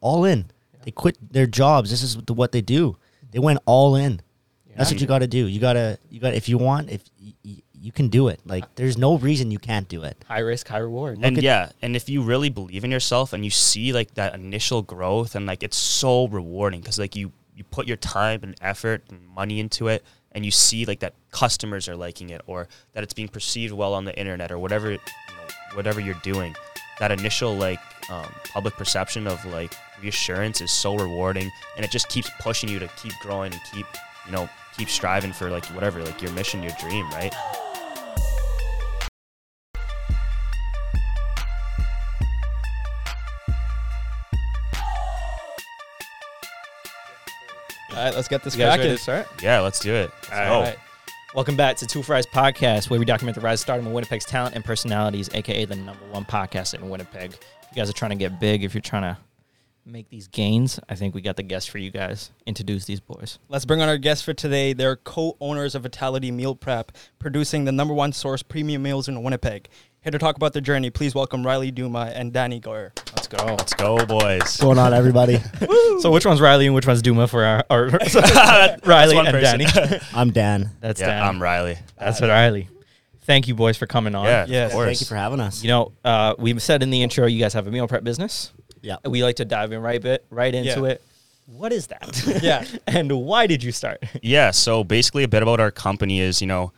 all in. They quit their jobs. This is what they do. They went all in. That's what you got to do. You gotta, you got. If you want, if y- y- you can do it. Like, there's no reason you can't do it. High risk, high reward. and at- yeah, and if you really believe in yourself and you see like that initial growth and like it's so rewarding because like you you put your time and effort and money into it and you see like that customers are liking it or that it's being perceived well on the internet or whatever you know, whatever you're doing that initial like um, public perception of like reassurance is so rewarding and it just keeps pushing you to keep growing and keep you know keep striving for like whatever like your mission your dream right All right, let's get this You guys ready cracking. start? yeah let's do it Let's All go. right. Welcome back to Two Fries Podcast, where we document the rise, of stardom of Winnipeg's talent and personalities, aka the number one podcast in Winnipeg. If you guys are trying to get big, if you're trying to make these gains, I think we got the guest for you guys. Introduce these boys. Let's bring on our guests for today. They're co-owners of Vitality Meal Prep, producing the number one source premium meals in Winnipeg. Here to talk about their journey, please welcome Riley Duma and Danny Goyer. Let's go. let's go boys What's going on, everybody? So, which one's Riley and which one's Duma for our, our Riley and person. Danny? I'm Dan. That's yeah, Danny. I'm Riley. That's what Riley. Thank you, boys, for coming on. Yeah, Yes. of course. Thank you for having us. You know, uh, we said in the intro, you guys have a meal prep business. Yeah. We like to dive in right bit right into Yeah. it. What is that? Yeah. and why did you start? Yeah, so basically a bit about our company is, you know,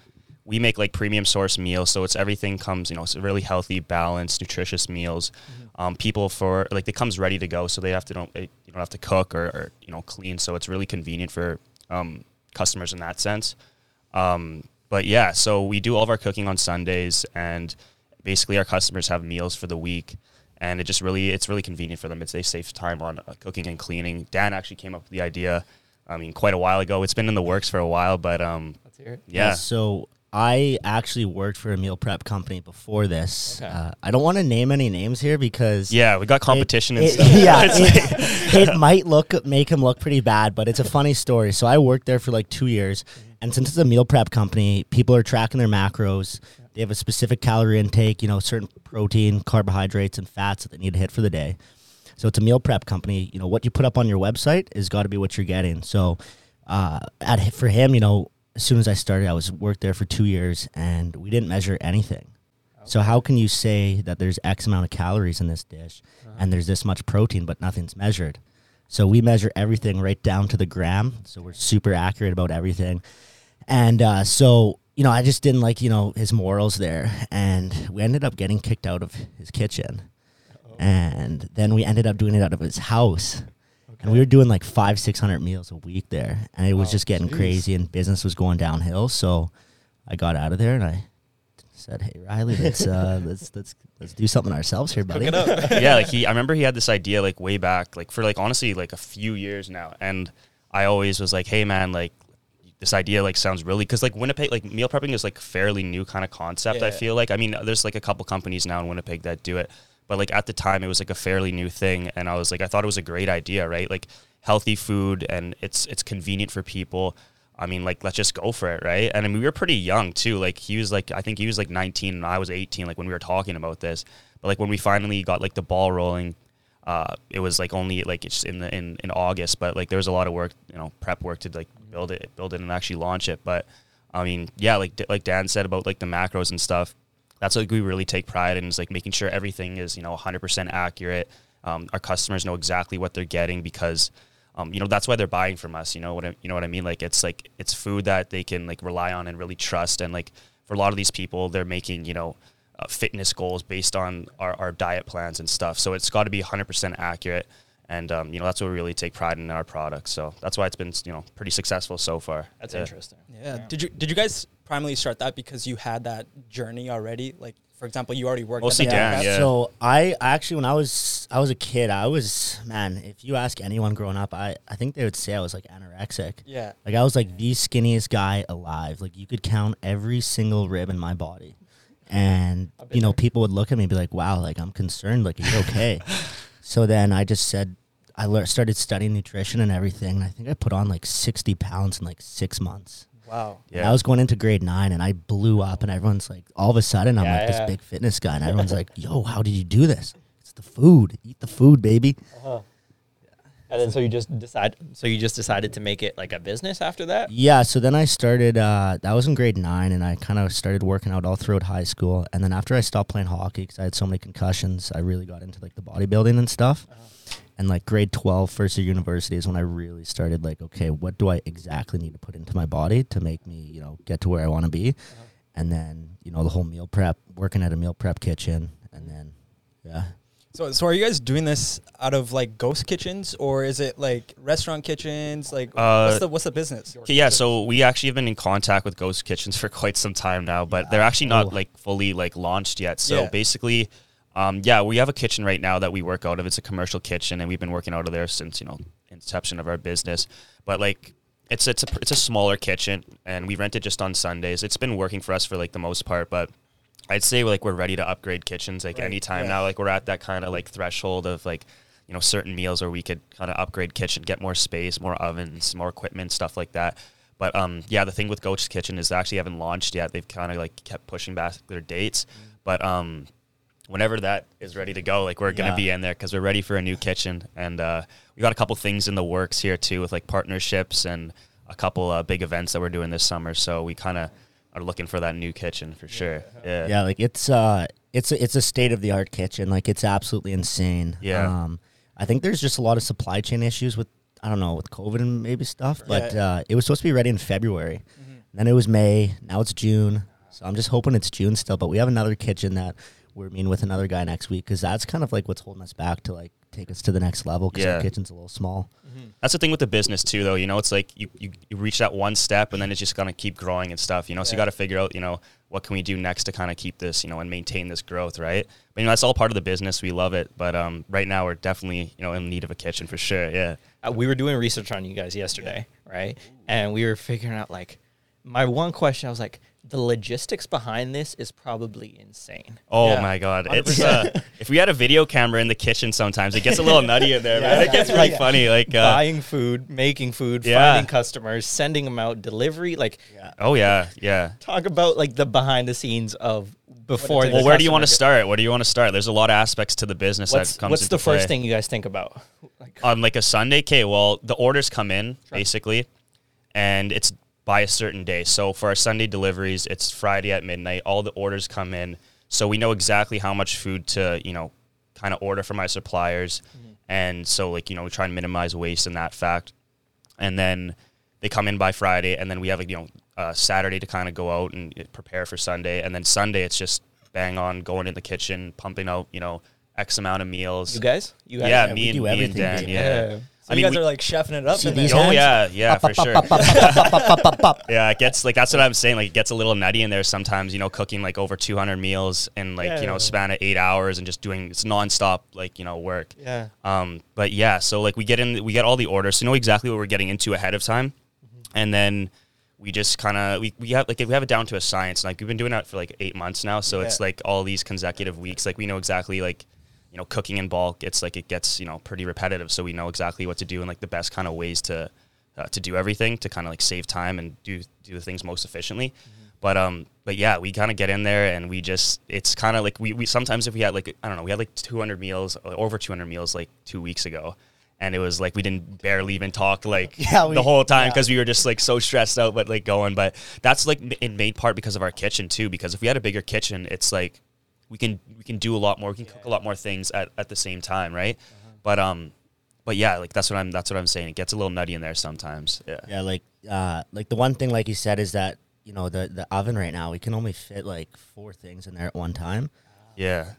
we make like premium source meals, so it's everything comes, you know, it's really healthy, balanced, nutritious meals. Um, people for like it comes ready to go, so they have to don't eh, you don't have to cook or, or you know clean, so it's really convenient for um, customers in that sense. Um, but yeah, so we do all of our cooking on Sundays, and basically our customers have meals for the week, and it just really it's really convenient for them. It's they save time on uh, cooking and cleaning. Dan actually came up with the idea. I mean, quite a while ago. It's been in the works for a while, but um, Let's hear it. yeah, So I actually worked for a meal prep company before this. Okay. Uh, I don't want to name any names here because yeah, we got competition and it, stuff. yeah, it, it might look make him look pretty bad, but it's a funny story. So I worked there for like two years, and since it's a meal prep company, people are tracking their macros. They have a specific calorie intake, you know, certain protein, carbohydrates, and fats that they need to hit for the day. So it's a meal prep company. You know, what you put up on your website is got to be what you're getting. So uh, at for him, you know, as soon as I started, I was worked there for two years, and we didn't measure anything. So how can you say that there's X amount of calories in this dish and there's this much protein, but nothing's measured? So we measure everything right down to the gram. So we're super accurate about everything. And uh, so you know, I just didn't like you know his morals there, and we ended up getting kicked out of his kitchen, and then we ended up doing it out of his house. And we were doing like five, six hundred meals a week there, and it was Oh, just getting jeez. crazy, and business was going downhill. So I got out of there, and I said, "Hey, Riley, let's uh, let's let's let's do something ourselves here, buddy." Cook it up. yeah, like he, I remember he had this idea like way back, like for like honestly like a few years now, and I always was like, hey man, like this idea like sounds really because like Winnipeg, like meal prepping is like fairly new kind of concept. I Yeah. feel like I mean, there's like a couple companies now in Winnipeg that do it, but like at the time it was like a fairly new thing, and I was like, I thought it was a great idea, right? Like healthy food and it's it's convenient for people. I mean, like, let's just go for it, right? And I mean, we were pretty young too. Like, he was like, I think he was like 19 and I was 18, like, when we were talking about this. But like, when we finally got like the ball rolling, uh, it was like only like it's in the in, in August. But like, there was a lot of work, you know, prep work to like build it, build it, and actually launch it. But I mean, yeah, like like Dan said about like the macros and stuff. That's what we really take pride in is like making sure everything is you know 100% accurate. Um, our customers know exactly what they're getting because um, you know that's why they're buying from us. You know what I, you know what I mean? Like it's like it's food that they can like rely on and really trust. And like for a lot of these people, they're making you know uh, fitness goals based on our, our diet plans and stuff. So it's got to be 100% accurate. And um, you know that's what we really take pride in our products. So that's why it's been you know pretty successful so far. That's Yeah. interesting. Yeah. Did you did you guys primarily start that because you had that journey already? Like, for example, you already worked. Mostly at the Dan, yeah. So I actually, when I was I was a kid, I was man. If you ask anyone growing up, I I think they would say I was like anorexic. Yeah. Like I was like the skinniest guy alive. Like you could count every single rib in my body, and you know there. people would look at me and be like, "Wow, like I'm concerned. Like are you okay?" so then I just said I lear- started studying nutrition and everything. And I think I put on like sixty pounds in like six months. Wow. And I was going into grade nine and I blew up and everyone's like, all of a sudden I'm Yeah, like yeah. this big fitness guy and everyone's like, yo, how did you do this? It's the food. Eat the food, baby. Uh-huh. And then so you just decide. So you just decided to make it like a business after that. Yeah, so then I started. Uh, that was in grade nine, and I kind of started working out all throughout high school. And then after I stopped playing hockey because I had so many concussions, I really got into like the bodybuilding and stuff. And like grade 12, first year university is when I really started like, okay, what do I exactly need to put into my body to make me, you know, get to where I want to be? And then, you know, the whole meal prep, working at a meal prep kitchen, and then, yeah. So, so are you guys doing this out of like ghost kitchens, or is it like restaurant kitchens? Like, Uh, what's the what's the business? Yeah, so we actually have been in contact with Ghost Kitchens for quite some time now, but they're actually not Cool. like fully like launched yet. So Yeah. basically, um, yeah, we have a kitchen right now that we work out of. It's a commercial kitchen, and we've been working out of there since you know inception of our business. But like, it's it's a it's a smaller kitchen, and we rent it just on Sundays. It's been working for us for like the most part, but I'd say like we're ready to upgrade kitchens like Right, anytime yeah. now. Like we're at that kind of like threshold of like you know certain meals where we could kind of upgrade kitchen, get more space, more ovens, more equipment, stuff like that. But um, yeah, the thing with Ghost Kitchen is they actually haven't launched yet. They've kind of like kept pushing back their dates, Mm. but um, whenever that is ready to go, like we're gonna Yeah. be in there because we're ready for a new kitchen, and uh, we got a couple things in the works here too with like partnerships and a couple uh, big events that we're doing this summer. So we kind of are looking for that new kitchen for sure. Yeah. Yeah, like it's uh it's a, it's a state of the art kitchen. Like it's absolutely insane. Yeah. Um I think there's just a lot of supply chain issues with I don't know, with COVID and maybe stuff, but Yeah. uh it was supposed to be ready in February. Mm-hmm. Then it was May, now it's June. So I'm just hoping it's June still, but we have another kitchen that we're meeting with another guy next week cuz that's kind of like what's holding us back to like take us to the next level cuz Yeah. our kitchen's a little small. That's the thing with the business too, though. You know, it's like you, you, you reach that one step and then it's just gonna keep growing and stuff. You know, so you got to figure out, you know, what can we do next to kind of keep this, you know, and maintain this growth, right? But you know, that's all part of the business. We love it, but um, right now we're definitely, you know, in need of a kitchen for sure. Yeah. Uh, we were doing research on you guys yesterday, right? And we were figuring out like my one question. I was like, the logistics behind this is probably insane. Oh Yeah, my god! It's uh, if we had a video camera in the kitchen, sometimes it gets a little nutty in there, man. It gets really funny. Like, uh, Buying food, making food, Yeah. finding customers, sending them out, delivery. Like, oh yeah, yeah. talk about like the behind the scenes of before. Well, where do you want to start? Where do you want to start? There's a lot of aspects to the business What's, that comes what's into the first play. thing you guys think about? Like, on like a Sunday, okay, well, the orders come in basically, and it's by a certain day. So for our Sunday deliveries, it's Friday at midnight. All the orders come in, so we know exactly how much food to you know kind of order from our suppliers, and so like you know we try and minimize waste in that fact, and then they come in by Friday, and then we have like you know uh, Saturday to kind of go out and uh, prepare for Sunday, and then Sunday it's just bang on going in the kitchen, pumping out you know X amount of meals. you guys? You guys? yeah, me and do me and Dan. Yeah. Yeah. So I you guys we- are like chefing it up. In these there. Oh hands? yeah, yeah, for sure. Yeah, it gets like that's what I'm saying. Like it gets a little nutty in there sometimes. You know, cooking like over 200 meals in like you Yeah. know span of eight hours and just doing it's nonstop like you know work. Yeah. Um, but yeah, so like we get in, we get all the orders, so we know exactly what we're getting into ahead of time, and then we just kind of we, we have like we have it down to a science. Like we've been doing that for like eight months now, so it's like all these consecutive weeks. Like we know exactly like you know cooking in bulk. It's like it gets you know pretty repetitive, so we know exactly what to do and like the best kind of ways to uh, to do everything to kind of like save time and do do the things most efficiently. But um, but yeah, we kind of get in there and we just it's kind of like we, we sometimes if we had like I don't know we had like 200 meals uh, over 200 meals like two weeks ago, and it was like we didn't barely even talk like Yeah, we- the whole time yeah. because we were just like so stressed out, but like going. But that's like in main part because of our kitchen too. Because if we had a bigger kitchen, it's like we can we can do a lot more. We can cook a lot more things at, at the same time, right? But um, but yeah, like that's what I'm that's what I'm saying. It gets a little nutty in there sometimes. Yeah. Yeah, like uh, like the one thing, like you said, is that you know the the oven right now we can only fit like four things in there at one time. Yeah.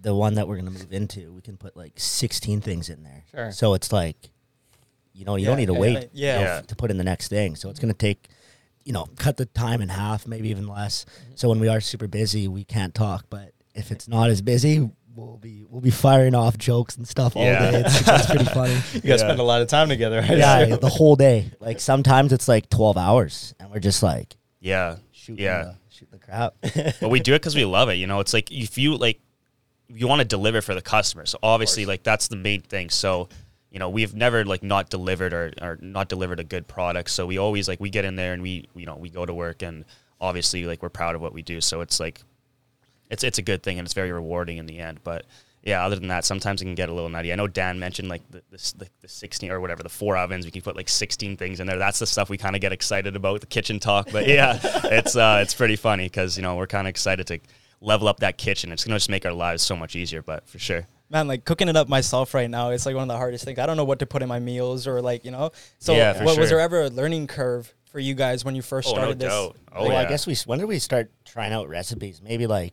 The one that we're gonna move into, we can put like sixteen things in there. Sure. So it's like, you know, you Yeah, don't need to yeah, wait, yeah. you know, f- to put in the next thing. So it's gonna take, you know, cut the time in half, maybe even less. So when we are super busy, we can't talk. But if it's not as busy, we'll be we'll be firing off jokes and stuff all Yeah. day. It's, it's pretty funny. You guys Yeah. spend a lot of time together, right? yeah, the whole day. Like sometimes it's like twelve hours, and we're just like Yeah. shooting, Yeah. the, shooting the crap. but we do it because we love it. You know, it's like if you like, you want to deliver for the customer. So obviously, like that's the main thing. So, you know, we've never like not delivered or, or not delivered a good product. So we always like we get in there and we you know we go to work and obviously like we're proud of what we do. So it's like, it's it's a good thing and it's very rewarding in the end. But yeah, other than that, sometimes it can get a little nutty. I know Dan mentioned like the the, the, the 16 or whatever, the four ovens. We can put like 16 things in there. That's the stuff we kind of get excited about, the kitchen talk. But yeah, it's uh, it's pretty funny because you know we're kind of excited to level up that kitchen. It's gonna just make our lives so much easier. But for sure, Man, like cooking it up myself right now, it's like one of the hardest things. I don't know what to put in my meals or like, you know. So Yeah, for what, was there ever a learning curve for you guys when you first oh no started this? doubt. Oh well, yeah. I guess we when did we start trying out recipes? Maybe like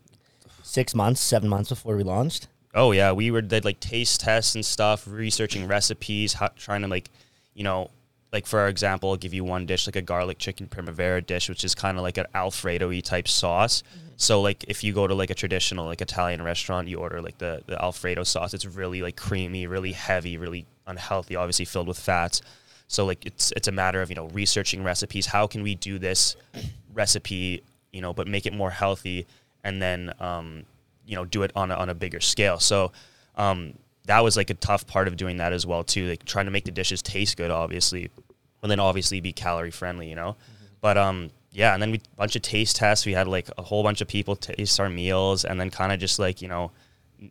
six months, seven months before we launched. Oh yeah, we were did like taste tests and stuff, researching recipes, how, trying to like, you know, like for example, I'll give you one dish like a garlic chicken primavera dish, which is kind of like an Alfredo-y type sauce. Mm-hmm. So like if you go to like a traditional like Italian restaurant, you order like the the Alfredo sauce. It's really like creamy, really heavy, really unhealthy, obviously filled with fats. So like it's it's a matter of you know researching recipes. How can we do this recipe, you know, but make it more healthy, and then um, you know do it on a, on a bigger scale. So um, that was like a tough part of doing that as well too. Like trying to make the dishes taste good, obviously, and then obviously be calorie friendly, you know. But um, yeah, and then we a bunch of taste tests. We had like a whole bunch of people taste our meals, and then kind of just like you know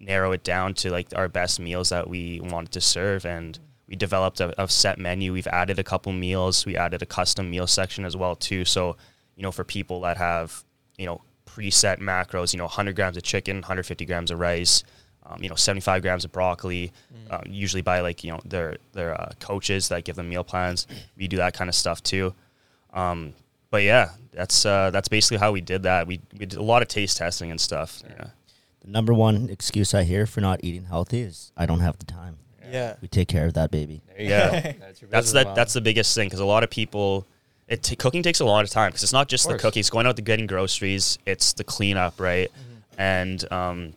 narrow it down to like our best meals that we wanted to serve and we developed a, a set menu we've added a couple meals we added a custom meal section as well too so you know for people that have you know preset macros you know 100 grams of chicken 150 grams of rice um, you know 75 grams of broccoli uh, usually by like you know their their uh, coaches that give them meal plans we do that kind of stuff too um, but yeah that's uh, that's basically how we did that we, we did a lot of taste testing and stuff yeah The number one excuse I hear for not eating healthy is I don't have the time. Yeah. We take care of that baby. There you Yeah. go. That's, your that's that that's the biggest thing because a lot of people it t- cooking takes a lot of time because it's not just the course. cooking it's going out to getting groceries it's the cleanup right and um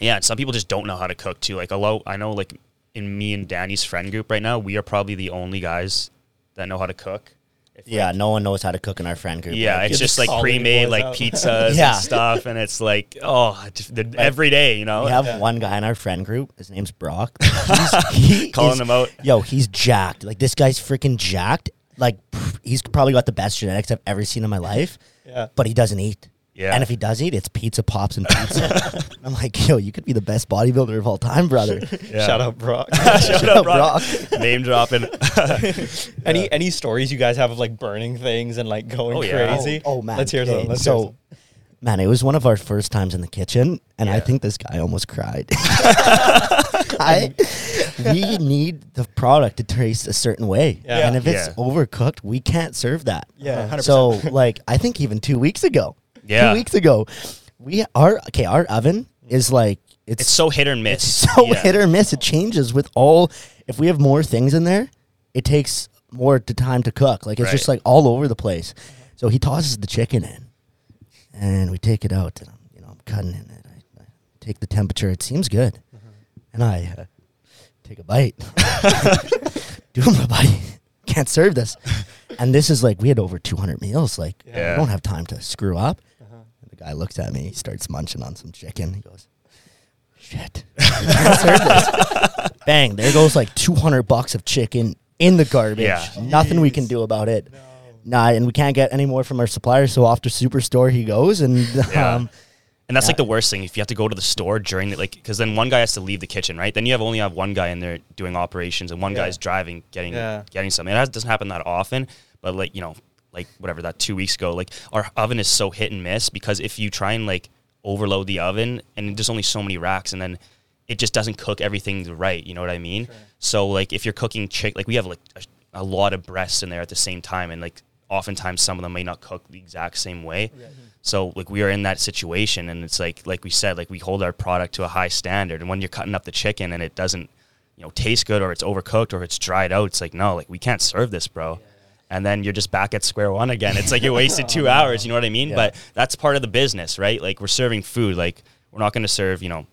yeah and some people just don't know how to cook too like although i know like in me and danny's friend group right now we are probably the only guys that know how to cook If, Yeah, like, no one knows how to cook in our friend group. yeah, Like, it's You're just like pre-made like out. pizzas Yeah. and stuff, and it's like, oh, just the, every day, you know. we have one guy in our friend group. His name's Brock. He's, he Calling is- him out. Yo, he's jacked. Like this guy's freaking jacked. Like he's probably got the best genetics I've ever seen in my life. Yeah. But he doesn't eat. Yeah. And if he does eat, it's pizza pops and pizza. I'm like, yo, you could be the best bodybuilder of all time, brother. Yeah. Shout out, Brock. Shout out, Brock. Brock. Name dropping. any any stories you guys have of like burning things and like going Oh, yeah. crazy? Oh, oh, man. let's hear Okay, some. Let's hear so, some. Man, it was one of our first times in the kitchen, and I think this guy almost cried. I, we need the product to taste a certain way, Yeah. and if it's Yeah. overcooked, we can't serve that. Yeah, 100%. So, like, I think even two weeks ago, Yeah. two weeks ago, we our okay, our oven is like it's, It's so hit or miss. it's so Yeah. hit or miss. It changes with all. If we have more things in there, it takes more t- time to cook. Like it's Right. just like all over the place. So he tosses the chicken in, and we take it out. And I'm, you know, I'm cutting in it. I, I take the temperature. It seems good, and I uh, take a bite. Do my bite. Can't serve this. And this is like we had over 200 meals. Like Yeah. we don't have time to screw up. And the guy looks at me. He starts munching on some chicken. He goes, "Shit, Can't serve this." Bang! There goes like 200 bucks of chicken in the garbage. Yeah. Nothing we can do about it. Nah, and we can't get any more from our supplier. So off to Superstore he goes, and Yeah. um, And that's like the worst thing if you have to go to the store during the like because then one guy has to leave the kitchen, right? Then you have only have one guy in there doing operations and one Yeah. guy's driving, getting Yeah. getting something. It has, doesn't happen that often, but like you know, like whatever that two weeks ago, like our oven is so hit and miss because if you try and like overload the oven and there's only so many racks and then it just doesn't cook everything right. You know what I mean? So like if you're cooking chick, like we have like a, a lot of breasts in there at the same time, and like oftentimes some of them may not cook the exact same way. Mm-hmm. So like we are in that situation, and it's like like we said, like we hold our product to a high standard, and when you're cutting up the chicken and it doesn't, you know, taste good or it's overcooked or it's dried out, it's like no, like we can't serve this, bro. And then you're just back at square one again. It's like you wasted two hours. You know what I mean? Yeah. But that's part of the business, right? Like we're serving food. Like we're not going to serve, you know,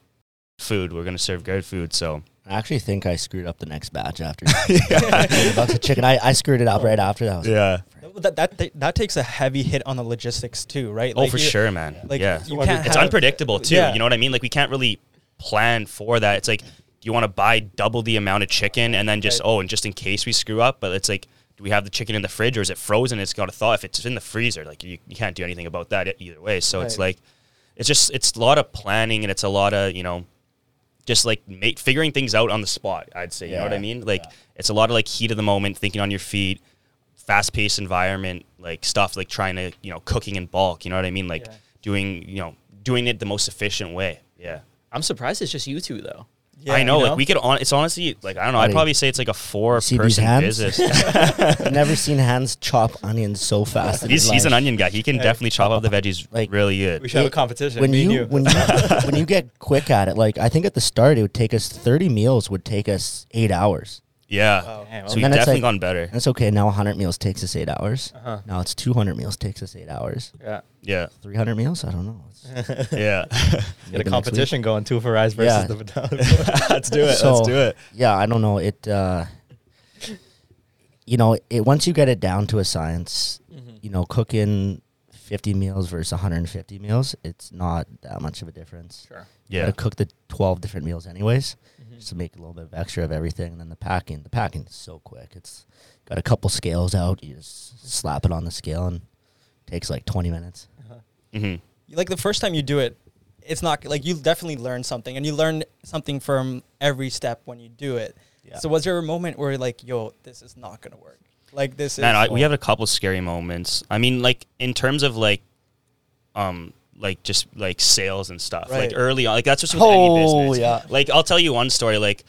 food. We're going to serve good food. So I actually think I screwed up the next batch after. yeah. bucks of chicken. I, I screwed it up right after that. I was like, yeah. That, that that that takes a heavy hit on the logistics too, right? Oh, Like, for you- sure, man. Like yeah. you can't it's have- unpredictable too. Yeah. You know what I mean? Like we can't really plan for that. It's like, do you want to buy double the amount of chicken and then just Right. oh, and just in case we screw up? But it's like, do we have the chicken in the fridge or is it frozen? It's got to thaw. If it's in the freezer, like you, you can't do anything about that e- either way. So it's Right. like, it's just it's a lot of planning and it's a lot of you know, just like make, figuring things out on the spot. I'd say, you know what I mean? Like it's a lot of like heat of the moment, thinking on your feet, fast paced environment, like stuff like trying to you know cooking in bulk. You know what I mean? Like Yeah. doing you know doing it the most efficient way. Yeah. I'm surprised it's just you two though. I know, you like know? we could on. It's honestly like I don't know. Buddy, I'd probably say it's like a four-person business. I've never seen hands chop onions so fast. he's his he's an onion guy. He can definitely chop up the veggies Like- really good. We should have a competition. When me and you, when you when you get quick at it, like I think at the start it would take us thirty meals would take us eight hours. Yeah. Damn, So okay. we've definitely like- gone better. That's okay. Now hundred meals takes us eight hours. Uh-huh. Now it's two hundred meals takes us eight hours. yeah. Yeah. Three hundred meals? I don't know. It's Yeah. Get a competition going two for Rise versus Yeah. the Battalion. Let's do it. So- Let's do it. yeah, I don't know. It, uh, you know, it once you get it down to a science, Mm-hmm. you know, cooking fifty meals versus one hundred and fifty meals, it's not that much of a difference. Sure. You Yeah. gotta cook the twelve different meals anyways, Mm-hmm. just to make a little bit of extra of everything. And then the packing, the packing is so quick. It's got a couple scales out. You just slap it on the scale and takes like twenty minutes. Hmm like the first time you do it, it's not like you definitely learn something, and you learn something from every step when you do it. Yeah. So was there a moment where like, yo, this is not gonna work? Like this Man, is. I, we have a couple scary moments. I mean, like in terms of like, um, like just like sales and stuff. Right. Like early on, like that's just with Oh, any business. yeah. Like I'll tell you one story. Like,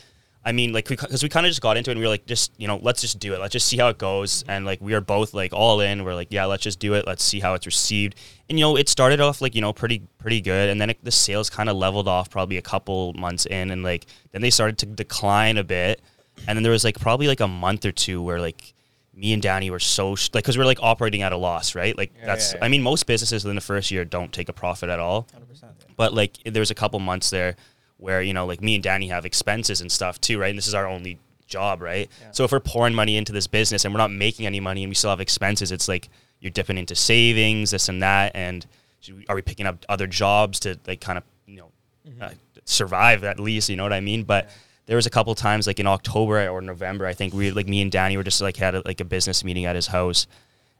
I mean, like because we kind of just got into it and we were like, just you know, let's just do it. Let's just see how it goes. And like we are both like all in. We're like, yeah, let's just do it. Let's see how it's received. And you know, it started off like you know pretty pretty good, and then it, the sales kind of leveled off probably a couple months in, and like then they started to decline a bit. And then there was like probably like a month or two where like me and Danny were so sh- like because we're like operating at a loss, right? Like Yeah, that's yeah, yeah. I mean most businesses within the first year don't take a profit at all. 100%, yeah. But like there was a couple months there where you know like me and Danny have expenses and stuff too, right? And this is our only job, right? Yeah. So if we're pouring money into this business and we're not making any money and we still have expenses, it's like you're dipping into savings, this and that, and are we picking up other jobs to like kind of you know uh, survive at least? You know what I mean? But there was a couple times like in October or November, I think we like me and Danny were just like had a, like a business meeting at his house,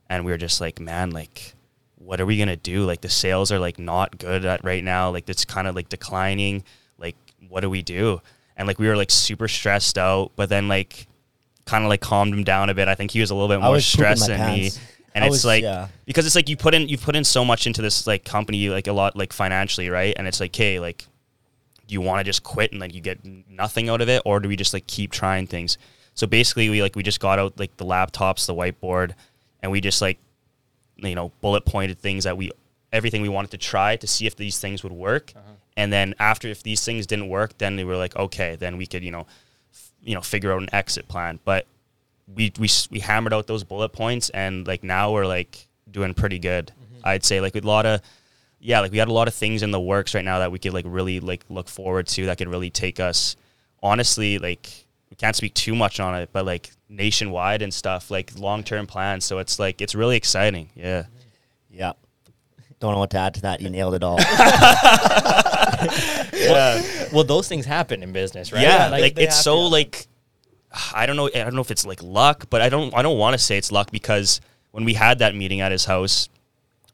and we were just like, man, like what are we gonna do? Like the sales are like not good at right now. Like it's kind of like declining. Like what do we do? And like we were like super stressed out, but then like kind of like calmed him down a bit. I think he was a little bit more was pooping stressed my than me. And I it's was- like yeah. because it's like you put in you've put in so much into this like company like a lot like financially right and it's like hey like do you want to just quit and like you get nothing out of it or do we just like keep trying things so basically we like we just got out like the laptops the whiteboard and we just like you know bullet pointed things that we everything we wanted to try to see if these things would work uh-huh. And then after if these things didn't work then they were like okay then we could you know f- you know figure out an exit plan but we we we hammered out those bullet points and like now we're like doing pretty good mm-hmm. i'd say like with a lot of yeah like we had a lot of things in the works right now that we could like really like look forward to that could really take us honestly like we can't speak too much on it but like nationwide and stuff like long-term plans so it's like it's really exciting yeah Yeah. Don't know what to add to that. You nailed it all. yeah Well, those things happen in business, right? Yeah, Like, like, it's so like I don't know I don't know if it's like luck, but I don't I don't want to say it's luck because when we had that meeting at his house,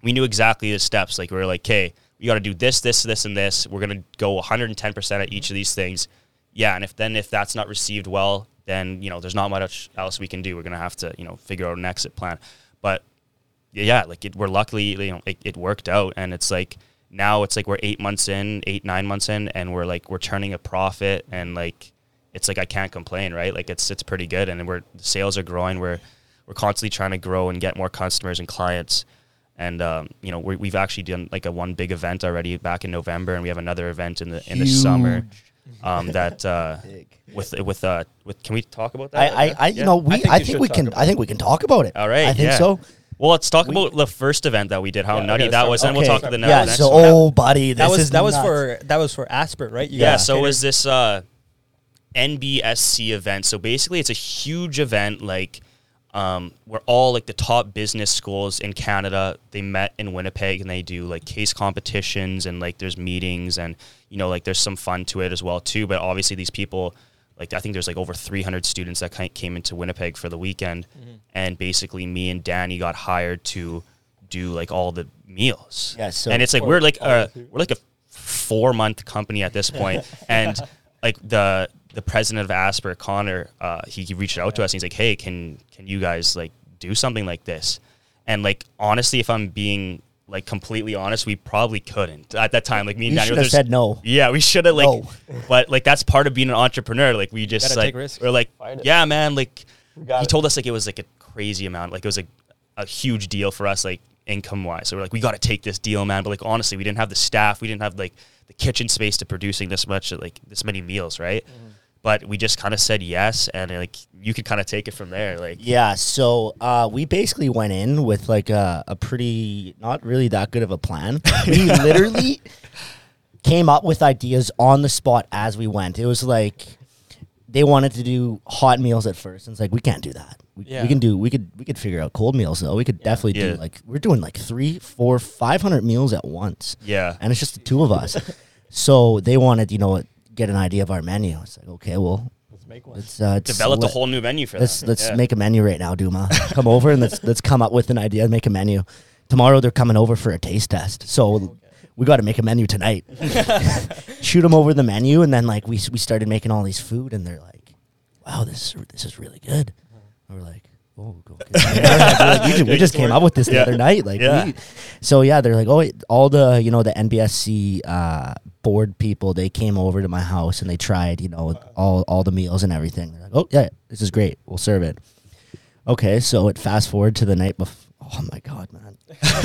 we knew exactly the steps. Like we were like, "Okay, we got to do this, this, this, and this. We're gonna go 110 percent at each of these things." Yeah, and if then if that's not received well, then you know there's not much else we can do. We're gonna have to you know figure out an exit plan. But yeah, like it, we're luckily you know it, it worked out, and it's like now it's like we're eight months in, eight nine months in, and we're like we're turning a profit, and like it's like I can't complain, right? Like it's it's pretty good, and we're the sales are growing. We're we're constantly trying to grow and get more customers and clients, and um, you know we we've actually done like a one big event already back in November, and we have another event in the in the summer. Um, that uh, with with uh with can we talk about that? I, I, I you Yeah. know, we, think I think, we can, I think we can talk about it. All right, I think yeah. so. Well, let's talk We- about the first event that we did. How Yeah, nutty okay, that start- was, and we'll talk about the yeah. next So, one. oh, buddy, this That was is that was for that was for Asper, right? You Yeah, so it was this uh, NBSC event. So basically, it's a huge event, like um, where all like the top business schools in Canada they met in Winnipeg, and they do like case competitions and like there's meetings, and you know like there's some fun to it as well too. But obviously, these people. Like I think there's like over 300 students that came into Winnipeg for the weekend, and basically me and Danny got hired to do like all the meals. Yeah, so- and it's like we're like uh, we're like a four month company at this point, and like the the president of Asper, Connor, uh, he, he reached out to us and he's like, "Hey, can can you guys like do something like this?" And like honestly, if I'm being like completely honest, we probably couldn't at that time. Like me and You Daniel, should have said no. yeah, we should have like, No. but like that's part of being an entrepreneur. Like we just like take risks. we're like, yeah, man. Like he it. told us like it was like a crazy amount. Like it was like a huge deal for us, like income wise. So we're like, we got to take this deal, man. But like honestly, we didn't have the staff. We didn't have like the kitchen space to producing this much, like this many meals, right? Mm-hmm. But we just kind of said yes, and like you could kind of take it from there. Like Yeah, so uh, we basically went in with like a, a pretty not really that good of a plan. We literally came up with ideas on the spot as we went. It was like they wanted to do hot meals at first, and it's like we can't do that. We, Yeah. we can do we could we could figure out cold meals though. We could definitely Yeah. do like we're doing like three, four, five hundred meals at once, yeah, and it's just the two of us. so they wanted you know get an idea of our menu. It's like okay, well Let's make one. let's uh, developed a let- whole new menu for Let's them. let's Yeah. make a menu right now, Duma. Come over and let's let's come up with an idea and make a menu. Tomorrow they're coming over for a taste test, so we got to make a menu tonight. Shoot them over the menu, and then like we we started making all these food, and they're like, "Wow, this is this is really good." And we're like. Oh, go get it." We're like, just, we just came up with this the Yeah. other night, like. Yeah. We, so yeah, they're like, oh, wait, all the you know the NBSC uh, board people, they came over to my house and they tried, you know, all all the meals and everything. They're like, oh yeah, this is great. We'll serve it. Okay, so it fast forward to the night before. Oh my god, man,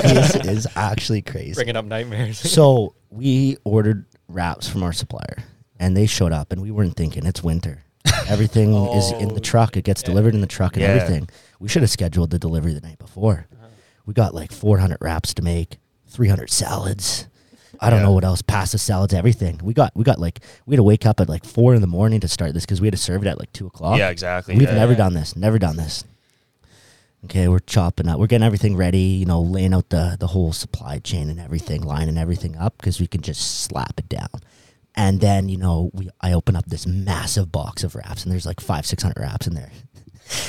this is actually crazy. Bringing up nightmares. So we ordered wraps from our supplier, and they showed up, and we weren't thinking it's winter. Everything oh, is in Oh, the truck. It gets yeah. delivered in the truck and Yeah. everything. We should have scheduled the delivery the night before. Uh-huh. We got like 400 wraps to make, 300 salads. I don't Yeah. know what else. Pasta salads, everything. We got we got like we had to wake up at like four in the morning to start this because we had to serve it at like two o'clock. yeah, exactly. We've never done this. Never done this. Okay, we're chopping up. We're getting everything ready. You know, laying out the the whole supply chain and everything, lining everything up because we can just slap it down. And then you know, we I open up this massive box of wraps, and there's like five, six hundred wraps in there.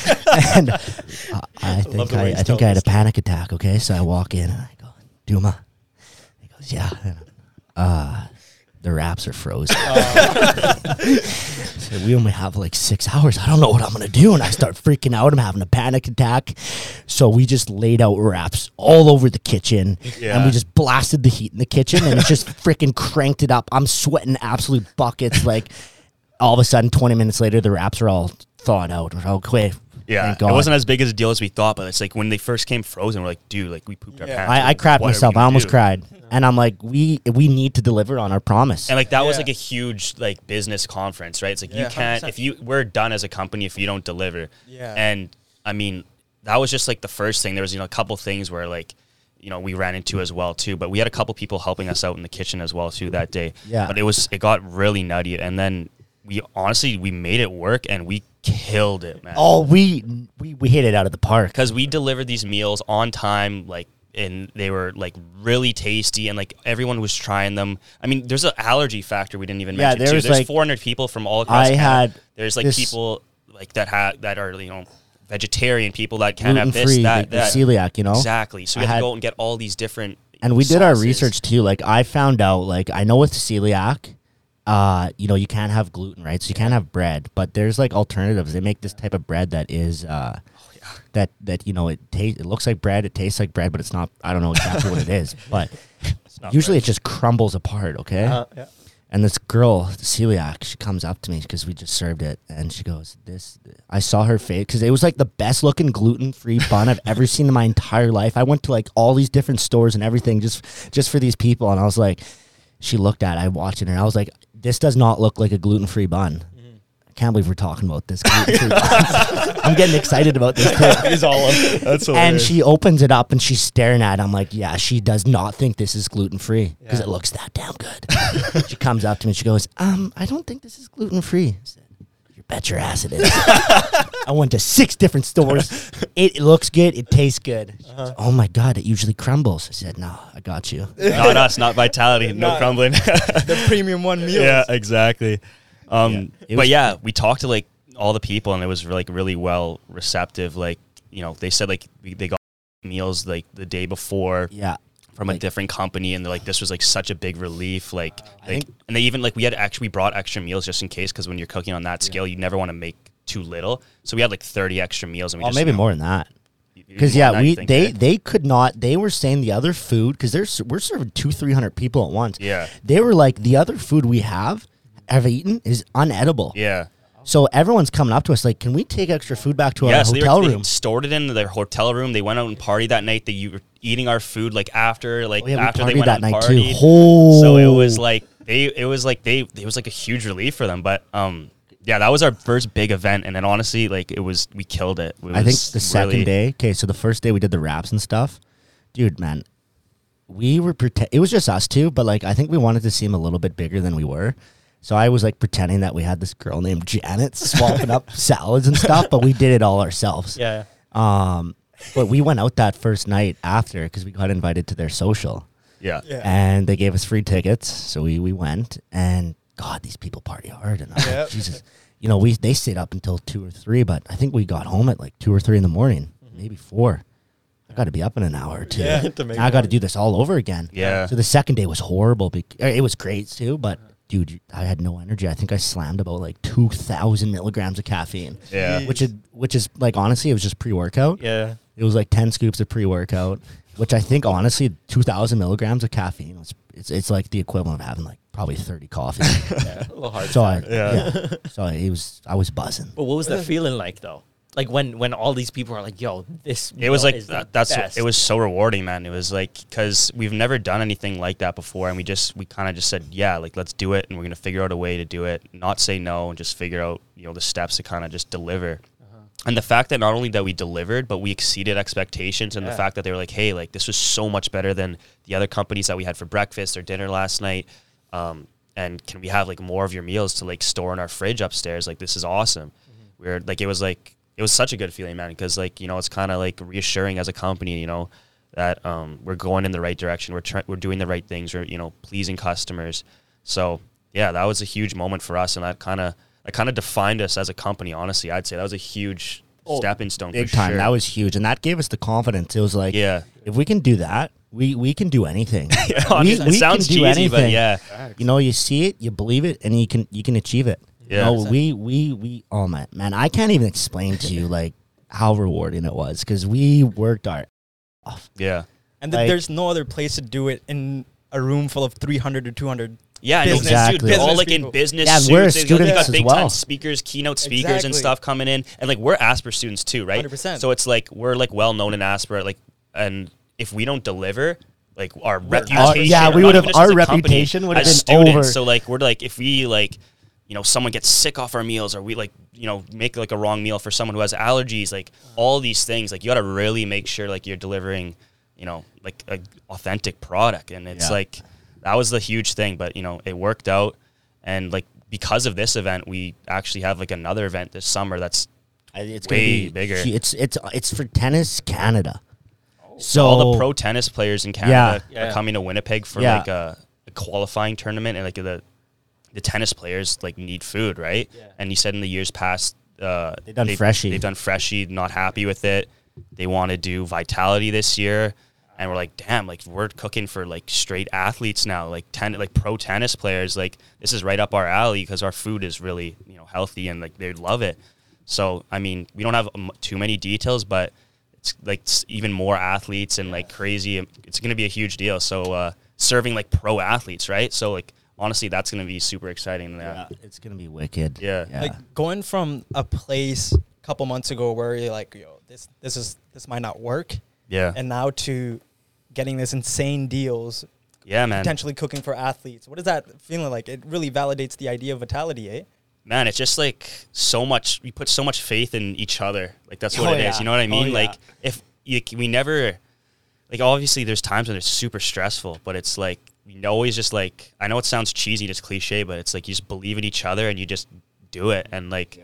and uh, I think I, I think I had a panic attack. Okay, so I walk in and I go, Duma. He goes, Yeah. Uh, the wraps are frozen. Oh. So we only have like six hours. I don't know what I'm gonna do, and I start freaking out. I'm having a panic attack. So we just laid out wraps all over the kitchen, and we just blasted the heat in the kitchen, and it just freaking cranked it up. I'm sweating absolute buckets. Like all of a sudden, 20 minutes later, the wraps are all thawed out. Okay. Yeah, thank it wasn't as big as a deal as we thought, but it's like when they first came frozen, we're like, dude, like we pooped our Yeah. pants. I, I crapped what are we myself. I almost do? cried, and I'm like, we we need to deliver on our promise. And like that was like a huge like business conference, right? It's like Yeah, you can't 100%. if you we're done as a company if you don't deliver. Yeah. And I mean, that was just like the first thing. There was you know a couple things where like you know we ran into as well too, but we had a couple people helping us out in the kitchen as well too that day. Yeah. But it was it got really nutty, and then we honestly we made it work and we killed it, man. oh, we we we hit it out of the park. because we delivered these meals on time, like, and they were like really tasty, and like everyone was trying them. I mean, there's an allergy factor we didn't even Yeah, mention there too. was, There's like- 400 people from all across. I Canada. had There's like this- people like that have that are you know vegetarian people that can't have this free, that that celiac, you know. exactly. So we had, had- to go and get all these different. and we did our research too. Like I found out, like I know with celiac, uh, you know, you can't have gluten, right? So you can't have bread, but there's like alternatives. They make this type of bread that is, uh, that that you know it tastes. It looks like bread. It tastes like bread, but it's not. I don't know exactly what it is, but not usually it just crumbles apart. Okay. Uh, yeah. And this girl, celiac, she comes up to me because we just served it, and she goes, "This." I saw her face because it was like the best looking gluten free bun I've ever seen in my entire life. I went to like all these different stores and everything just just for these people, and I was like, she looked at, it, I watching her, and I was like, "This does not look like a gluten free bun." I can't believe we're talking about this. gluten-free. I'm getting excited about this. He's all up. That's And she opens it up and she's staring at it. I'm like, yeah, she does not think this is gluten free because Yeah. it looks that damn good. she comes up to me and she goes, um, I don't think this is gluten free. You bet your ass it is. I went to six different stores. It, it looks good. It tastes good. She goes, oh my God, it usually crumbles. I said, no, I got you. not us, not vitality, no Not- crumbling. the premium one meal. yeah, exactly. Um, Yeah, but was- yeah, we talked to like all the people, and it was like really well receptive. Like you know, they said like they got meals like the day before. Yeah. From a different company, and they're like, this was like such a big relief. Like, like think- and they even like we had actually we brought extra meals just in case because when you're cooking on that scale, you never want to make too little. So we had like 30 extra meals, and we Well, just maybe you know, more than that. Because yeah, we they eh? they could not. They were saying the other food because they're we're serving two three hundred people at once. Yeah. they were like the other food we have have eaten is unedible. yeah. So everyone's coming up to us like, can we take extra food back to our Yeah, so they, hotel were, they room? stored it in their hotel room. They went out and partied that night. They you were eating our food like after, like Oh, yeah, we after they partied went that out and night too. So it was like they, it was like they, it was like a huge relief for them. But um, yeah, that was our first big event, and then honestly, like it was, we killed it. It I think was the second really- day. Okay, so the first day we did the wraps and stuff, dude, man, we were pretend. It was just us two, but like I think we wanted to seem a little bit bigger than we were. So I was like pretending that we had this girl named Janet swapping up salads and stuff, but we did it all ourselves. Yeah. Um, but we went out that first night after because we got invited to their social, Yeah, Yeah. and they gave us free tickets. So we we went, and God, these people party hard, and I'm like, Jesus, you know, we they stayed up until two or three, but I think we got home at like two or three in the morning, maybe four. I got to be up in an hour or two. Yeah, to make Now I got to do this all over again. Yeah. So the second day was horrible. Bec- uh, it was great too, but dude, I had no energy. I think I slammed about like two thousand milligrams of caffeine. yeah, Which is which is like honestly, it was just pre workout. Yeah. It was like ten scoops of pre workout, which I think honestly, two thousand milligrams of caffeine was it's it's like the equivalent of having like probably thirty coffees. Yeah. A little hard. so I Yeah. yeah. So it was I was buzzing. But what was the feeling like though? Like when when all these people are like, "Yo, this." it was like that, that's best. it was so rewarding man it was like because we've never done anything like that before and we just we kind of just said yeah like let's do it and we're gonna figure out a way to do it not say no and just figure out you know the steps to kind of just deliver and the fact that not only that we delivered but we exceeded expectations and Yeah. the fact that they were like hey like this was so much better than the other companies that we had for breakfast or dinner last night um, and can we have like more of your meals to like store in our fridge upstairs like this is awesome We're like it was like it was such a good feeling man because like you know it's kind of like reassuring as a company you know that um, we're going in the right direction we're trying we're doing the right things we're you know pleasing customers so yeah that was a huge moment for us and that kind of that kind of defined us as a company honestly i'd say that was a huge Oh, stepping stone Big for time. sure. That was huge, and that gave us the confidence. It was like, yeah if we can do that, we we can do anything. we, it we sounds can do cheesy but anything. yeah You know, you see it, you believe it, and you can you can achieve it. Yeah. You know, we we we oh man, man, I can't even explain to you like how rewarding it was because we worked our off. yeah And th- Like- there's no other place to do it in a room full of 300 to 200. Yeah, Business- business, dude. Exactly. All like people. in business Yeah, suits. we're They got- students they got as big well. time speakers, keynote speakers, and stuff coming in, and like we're Asper students too, right? 100%. So it's like we're like well known in Asper, like, and if we don't deliver, like our reputation, yeah, we would have- our as company, reputation would have as been students. over. So like we're like if we like. You know, someone gets sick off our meals, or we like, you know, make like a wrong meal for someone who has allergies. Like all these things, like you got to really make sure like you're delivering, you know, like a authentic product. And it's Yeah. like that was the huge thing. But you know, it worked out, and like because of this event, we actually have like another event this summer that's It's Way be bigger. It's it's it's for tennis Canada. Oh. So all the pro tennis players in Canada Yeah. are Yeah. coming to Winnipeg for Yeah. like a, a qualifying tournament, and like the the tennis players like need food, right? Yeah. And you said in the years past, uh, They've done Freshie. They've done freshie, not happy with it. They want to do vitality this year, and we're like, damn, like we're cooking for like straight athletes now, like ten, like pro tennis players. Like this is right up our alley because our food is really you know healthy and like they love it. So I mean, we don't have um, too many details, but it's like s- even more athletes and like crazy. It's going to be a huge deal. So uh, serving like pro athletes, right? So like honestly, that's going to be super exciting. yeah, Yeah. it's gonna be wicked. Yeah. Like going from a place a couple months ago where you're like, yo, this this is this might not work, Yeah. and now to getting this insane deals, yeah, man. potentially cooking for athletes. What is that feeling like? It really validates the idea of vitality, eh? man, it's just like so much. We put so much faith in each other. Like that's what Oh, it is. yeah. You know what I Oh, mean? yeah. Like if you, we never, like obviously there's times when it's super stressful, but it's like we always just like I know it sounds cheesy, just cliche, but it's like you just believe in each other and you just do it. And like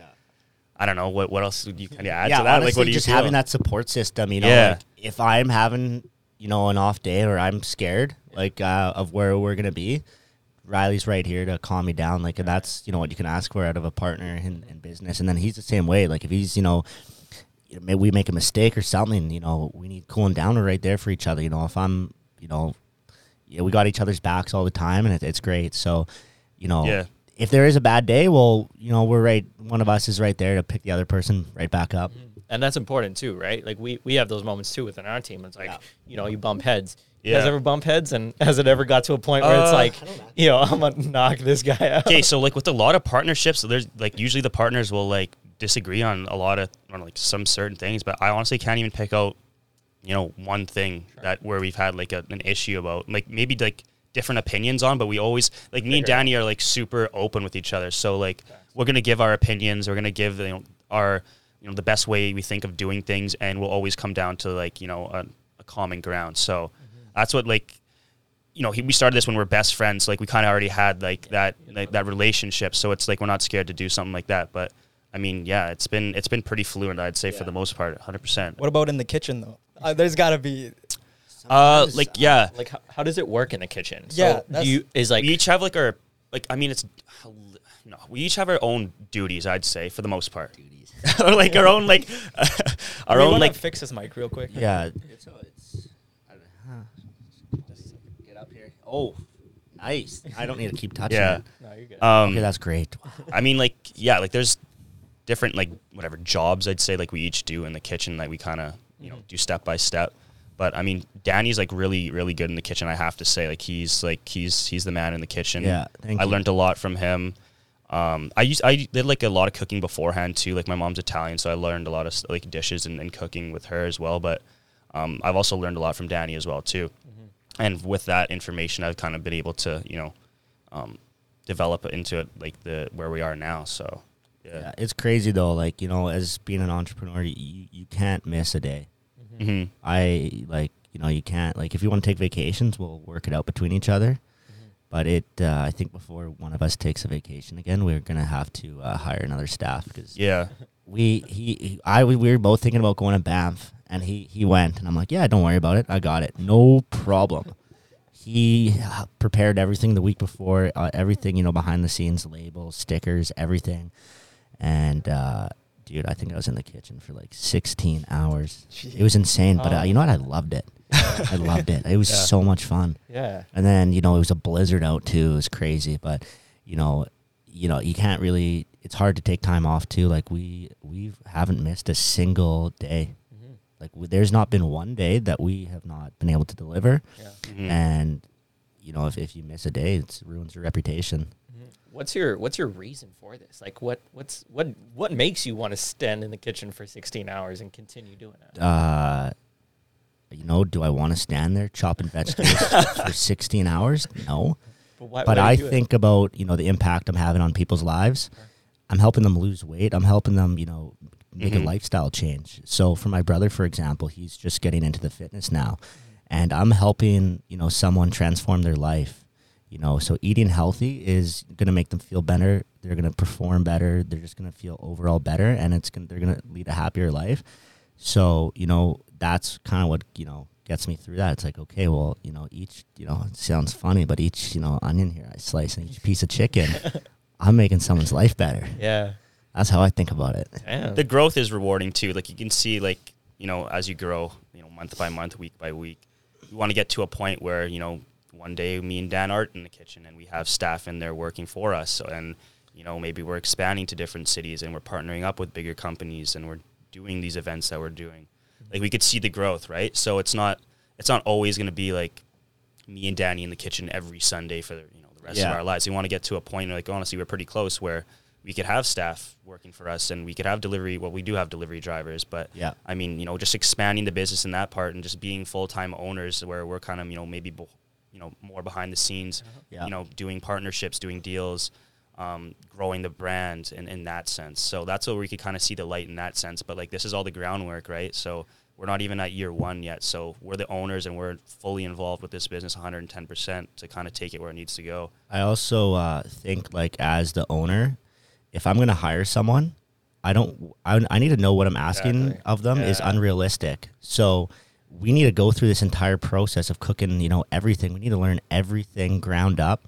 I don't know what what else would you kind of add yeah, to that? honestly, like what do you just having that support system. You know, Yeah. like, if I'm having you know an off day or I'm scared like uh, of where we're gonna be, Riley's right here to calm me down. Like, and that's you know what you can ask for out of a partner in, in business. And then he's the same way. Like, if he's you know. Maybe we make a mistake or something, you know, we need cooling down. Right there for each other. You know, if I'm you know, yeah, we got each other's backs all the time, and it, it's great. So, you know, Yeah. if there is a bad day, well, you know, we're right. One of us is right there to pick the other person right back up. and that's important too, right? Like we we have those moments too within our team. It's like Yeah. you know you bump heads. You Yeah. guys ever bump heads, and has it ever got to a point where it's Uh, like, you know, I'm gonna knock this guy out? okay, so like with a lot of partnerships, there's like usually the partners will like disagree on a lot of on like some certain things, but I honestly can't even pick out, you know, one thing that where we've had like a, an issue about like maybe like different opinions on, but we always like me and Figure it out. Danny are like super open with each other. So like we're gonna give our opinions, we're gonna give you know our you know the best way we think of doing things, and we'll always come down to like you know a, a common ground. So mm-hmm. that's what like you know, he, we started this when we are best friends. Like we kind of already had like that like, that relationship. So it's like we're not scared to do something like that. But I mean, yeah, it's been it's been pretty fluent. I'd say for the most part, hundred percent. What about in the kitchen though? Uh, there's got to be. Uh, Sometimes, like yeah, Like how, how does it work in the kitchen? So Yeah, do that's- you is like we each have like our like I mean it's no, we each have our own duties. I'd say for the most part, duties or like our own like our we own like fix this mic real quick. Yeah. It's So it's. I don't know. Huh. Just get up here. Oh, nice. I don't need to keep touching yeah. it. no, you're good. Um, Okay, that's great. I mean, like, yeah, like there's different like whatever jobs I'd say like we each do in the kitchen. Like we kind of you know do step by step. But I mean, Danny's like really really good in the kitchen. I have to say, like he's like he's he's the man in the kitchen. Yeah, thank I you. learned a lot from him. Um, I used I did like a lot of cooking beforehand too. Like my mom's Italian, so I learned a lot of like dishes and, and cooking with her as well. But um, I've also learned a lot from Danny as well too. And with that information, I've kind of been able to you know um, develop into it like the where we are now. So Yeah, yeah. it's crazy though. Like you know, as being an entrepreneur, you you can't miss a day. hmm I like you know you can't like if you want to take vacations, we'll work it out between each other. But it, uh, I think before one of us takes a vacation again, we're gonna have to uh, hire another staff because Yeah. we he, he I we we were both thinking about going to Banff, and he he went, and I'm like, yeah, don't worry about it, I got it, no problem. He uh, prepared everything the week before, uh, everything you know behind the scenes, labels, stickers, everything, and uh, dude, I think I was in the kitchen for like 16 hours. It was insane, but uh, you know what? I loved it. I loved it. It was Yeah. so much fun. yeah. And then you know it was a blizzard out too. It was crazy, but you know, you know you can't really. It's hard to take time off too. Like we we haven't missed a single day. Mm-hmm. Like we, there's not been one day that we have not been able to deliver. Yeah. Mhm. And you know if, if you miss a day, it ruins your reputation. What's your what's your reason for this? Like what what's what what makes you want to stand in the kitchen for 16 hours and continue doing it? Uh, you know, do I want to stand there chopping vegetables for 16 hours? No. But, why, but why I do you do it? think about you know the impact I'm having on people's lives. I'm helping them lose weight. I'm helping them, you know, make Mhm. a lifestyle change. So for my brother, for example, he's just getting into the fitness now, and I'm helping you know someone transform their life. You know, so eating healthy is going to make them feel better. They're going to perform better. They're just going to feel overall better, and it's going they're going to lead a happier life. So you know that's kind of what you know gets me through that. It's like okay, well you know each you know it sounds funny, but each you know onion here I slice and each piece of chicken, I'm making someone's life better. yeah. That's how I think about it. Damn. the growth is rewarding too. Like you can see, like you know, as you grow, you know, month by month, week by week, you want to get to a point where you know, one day me and Dan aren't in the kitchen, and we have staff in there working for us. So, and you know, maybe we're expanding to different cities, and we're partnering up with bigger companies, and we're doing these events that we're doing. Mm-hmm. Like we could see the growth, right? So it's not it's not always going to be like me and Danny in the kitchen every Sunday for the, you know the rest Yeah. of our lives. We want to get to a point like honestly, we're pretty close where we could have staff working for us and we could have delivery. Well, we do have delivery drivers, but Yeah. I mean, you know, just expanding the business in that part and just being full time owners where we're kind of you know maybe you know more behind the scenes, Yeah. you know, doing partnerships, doing deals. Um, growing the brand in, in that sense. So that's where we could kind of see the light in that sense. But like this is all the groundwork, right? So we're not even at year one yet. So we're the owners and we're fully involved with this business 110% to kind of take it where it needs to go. I also uh, think like as the owner, if I'm going to hire someone, I don't. I, I need to know what I'm asking Exactly. of them is unrealistic. So we need to go through this entire process of cooking. You know everything. We need to learn everything ground up.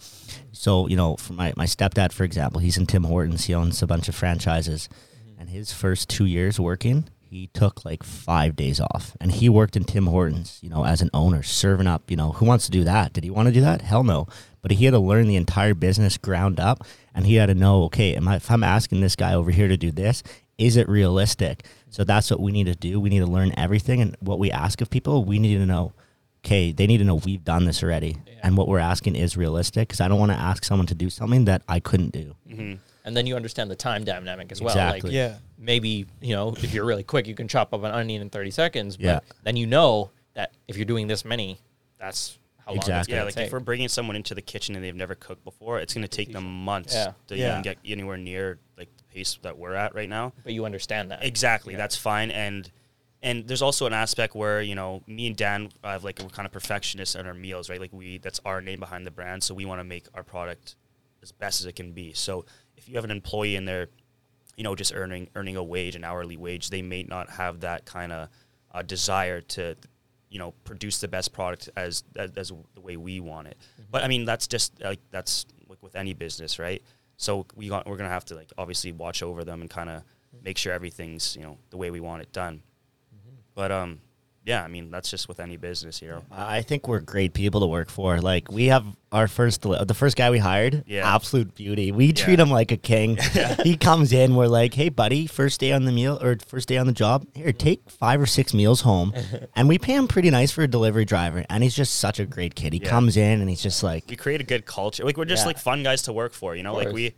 So you know, for my my stepdad, for example, he's in Tim Hortons. He owns a bunch of franchises, mm-hmm. and his first two years working, he took like five days off, and he worked in Tim Hortons, you know, as an owner, serving up. You know, who wants to do that? Did he want to do that? Hell no. But he had to learn the entire business ground up, and he had to know, okay, am I, if I'm asking this guy over here to do this, is it realistic? So that's what we need to do. We need to learn everything, and what we ask of people, we need to know. Okay, they need to know we've done this already, and what we're asking is realistic. Because I don't want to ask someone to do something that I couldn't do. hmm And then you understand the time dynamic as well. Exactly. Like Yeah. maybe, you know, if you're really quick, you can chop up an onion in 30 seconds. But Yeah. then you know that if you're doing this many, that's how long it's Exactly. Yeah, gonna like take. if we're bringing someone into the kitchen and they've never cooked before, it's going to take them months Yeah. to Yeah. even get anywhere near like the pace that we're at right now. but you understand that. Exactly, Yeah. that's fine. And and there's also an aspect where you know me and Dan have like we're kind of perfectionists in our meals, right? Like we that's our name behind the brand, so we want to make our product as best as it can be. So if you have an employee in there, you know, just earning earning a wage, an hourly wage, they may not have that kind of uh, desire to you know produce the best product as as, as the way we want it. But I mean that's just like that's like with any business, right? So we got, we're gonna have to like obviously watch over them and kind of make sure everything's you know the way we want it done. But um, yeah, I mean that's just with any business, you know. I think we're great people to work for. Like we have our first, the first guy we hired, Yeah. absolute beauty. We treat him like a king. he comes in, we're like, "Hey, buddy, first day on the meal or first day on the job, here, take five or six meals home," and we pay him pretty nice for a delivery driver. And he's just such a great kid. He Yeah. comes in and he's just like, we create a good culture. Like we're just Yeah. like fun guys to work for, you know. Like we,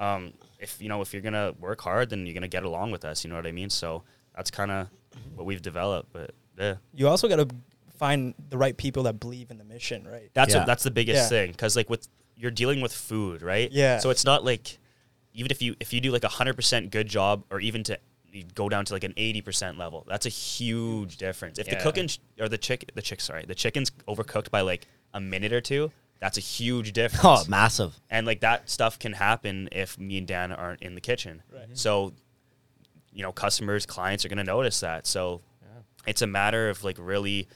um, if you know if you're gonna work hard, then you're gonna get along with us. You know what I mean? So that's kind of what we've developed. But yeah, You also got to find the right people that believe in the mission, right? that's Yeah. what, that's the biggest Yeah. thing because like with you're dealing with food, right? Yeah. So it's not like even if you if you do like a hundred percent good job, or even to you go down to like an eighty percent level, that's a huge difference. If the cooking sh- or the chick the chick sorry the chicken's overcooked by like a minute or two, that's a huge difference. "Oh, massive." and like that stuff can happen if me and Dan aren't in the kitchen. Right. So, you know, customers, clients are going to notice that. So, it's a matter of like really,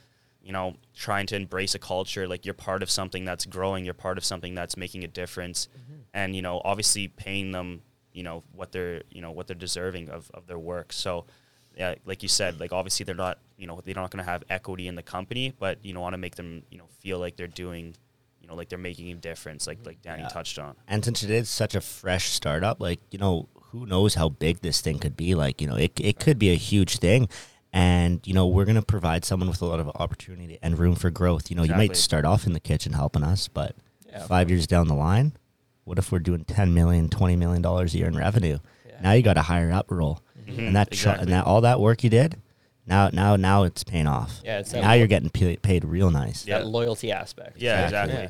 you know, trying to embrace a culture. Like you're part of something that's growing. You're part of something that's making a difference, and you know, obviously paying them, you know, what they're, you know, what they're deserving of of their work. So. Yeah, like you said, like obviously they're not, you know, they're not going to have equity in the company, but you know, want to make them, you know, feel like they're doing, you know, like they're making a difference, like like Danny Yeah. touched on. And since it is such a fresh startup, like, you know, who knows how big this thing could be? Like, you know, it, it could be a huge thing. And, you know, we're going to provide someone with a lot of opportunity and room for growth. You know, you might start off in the kitchen helping us, but Yeah. five years down the line, what if we're doing 10 million, 20 million dollars a year in revenue? Yeah. Now you got a higher up role. Mhm, And that, sh- exactly. and that, all that work you did, now, now, now it's paying off. Yeah, it's now lo- you're getting paid, paid real nice. Yeah. that loyalty aspect. Yeah, Exactly. exactly.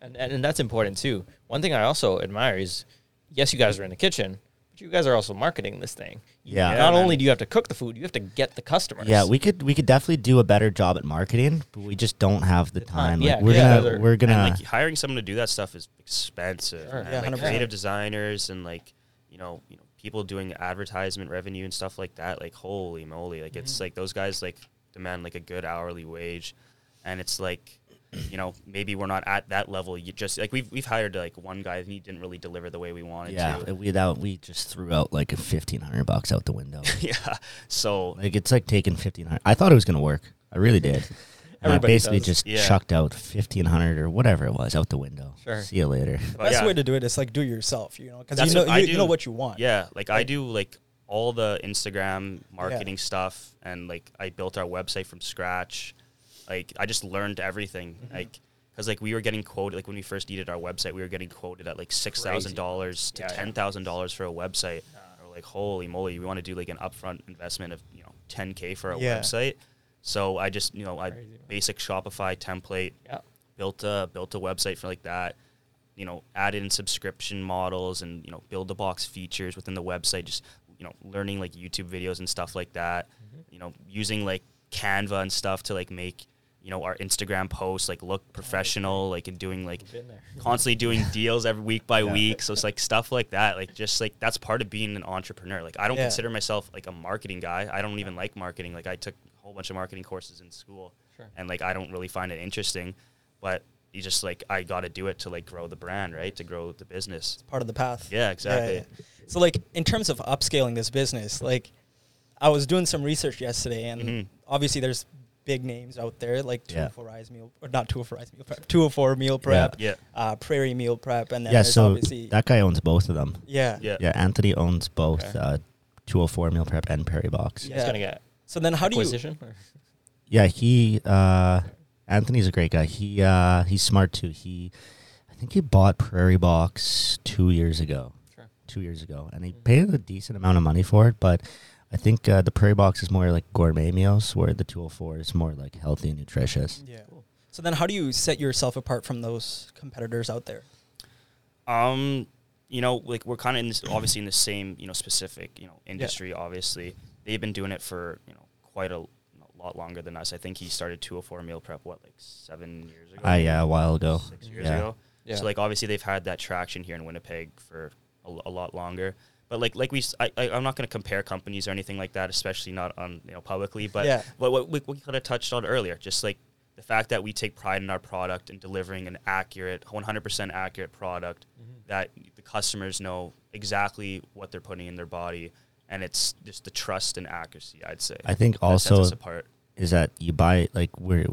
Yeah. And, and and that's important too. One thing I also admire is, yes, you guys are in the kitchen, but you guys are also marketing this thing. Yeah. Yeah, Not man. only do you have to cook the food, you have to get the customers. Yeah, we could we could definitely do a better job at marketing, but we just don't have the, The time, time. yeah, Like, we're yeah, gonna they're- we're gonna and like hiring someone to do that stuff is expensive. Sure. Yeah, like 100%. creative designers and like you know you know people doing advertisement revenue and stuff like that. Like holy moly, like Mm-hmm. it's like those guys like demand like a good hourly wage, and it's like. You know, maybe we're not at that level. You just like we've we've hired like one guy and he didn't really deliver the way we wanted yeah. to. We that we just threw out like a fifteen hundred bucks out the window. yeah. So like it's like taking fifteen hundred. I thought it was gonna work. I really did. And I Everybody basically does. just Yeah. chucked out fifteen hundred or whatever it was out the window. Sure. See you later. The best yeah. way to do it is like do it yourself, you know, because you know what you, you know what you want. Yeah, like I do like all the Instagram marketing stuff and like I built our website from scratch. Like I just learned everything. Mm-hmm. Like cuz like we were getting quoted like when we first needed our website, we were getting quoted at like $6,000 to Yeah, yeah. $10,000 for a website. Or like holy moly, we want to do like an upfront investment of, you know, 10k for a website. So I just, you know, I Crazy, basic Shopify template built a built a website for like that you know added in subscription models and you know build the box features within the website just you know learning like youtube videos and stuff like that mm-hmm. you know using like canva and stuff to like make you know our instagram posts like look professional like and doing like constantly doing deals every week by Yeah. week so it's like stuff like that like just like that's part of being an entrepreneur like i don't Yeah. consider myself like a marketing guy i don't even like marketing like i took a whole bunch of marketing courses in school Sure. and like i don't really find it interesting but you just like i got to do it to like grow the brand right to grow the business It's Part of the path. yeah exactly yeah. So like in terms of upscaling this business, like I was doing some research yesterday, and Mhm. obviously there's big names out there like Yeah. 204 Rise Meal, or not 204 Rise Meal Prep, 204 Meal Prep, Yeah. uh, Prairie Meal Prep, and then yeah, so obviously that guy owns both of them. yeah. Yeah. Yeah, Anthony owns both Okay. uh, 204 Meal Prep and Prairie Box. You Yeah, guys Yeah. gonna get So then how do you? acquisition? or- he uh, Anthony's a great guy. He uh, he's smart too. He I think he bought Prairie Box two years ago. Sure. Two years ago, and he paid a decent amount of money for it. But I think uh, the Prairie Box is more like gourmet meals, where the 204 is more like healthy and nutritious. Yeah. Cool. So then how do you set yourself apart from those competitors out there? Um, you know, like we're kind of in this, obviously in the same, you know, specific, you know, industry. Obviously, they've been doing it for you know quite a, a lot longer than us. I think he started 204 meal prep what like seven years ago. Ah, yeah, a while ago. six years Yeah. ago. Yeah. So like obviously they've had that traction here in Winnipeg for a lot longer. But like like we, s- I, I am not going to compare companies or anything like that, especially not on you know publicly. But Yeah. what what we, we kind of touched on earlier, just like the fact that we take pride in our product and delivering an accurate, 100% accurate product that the customers know exactly what they're putting in their body, and it's just the trust and accuracy. I'd say. I think that sets also us apart. is that you buy like we're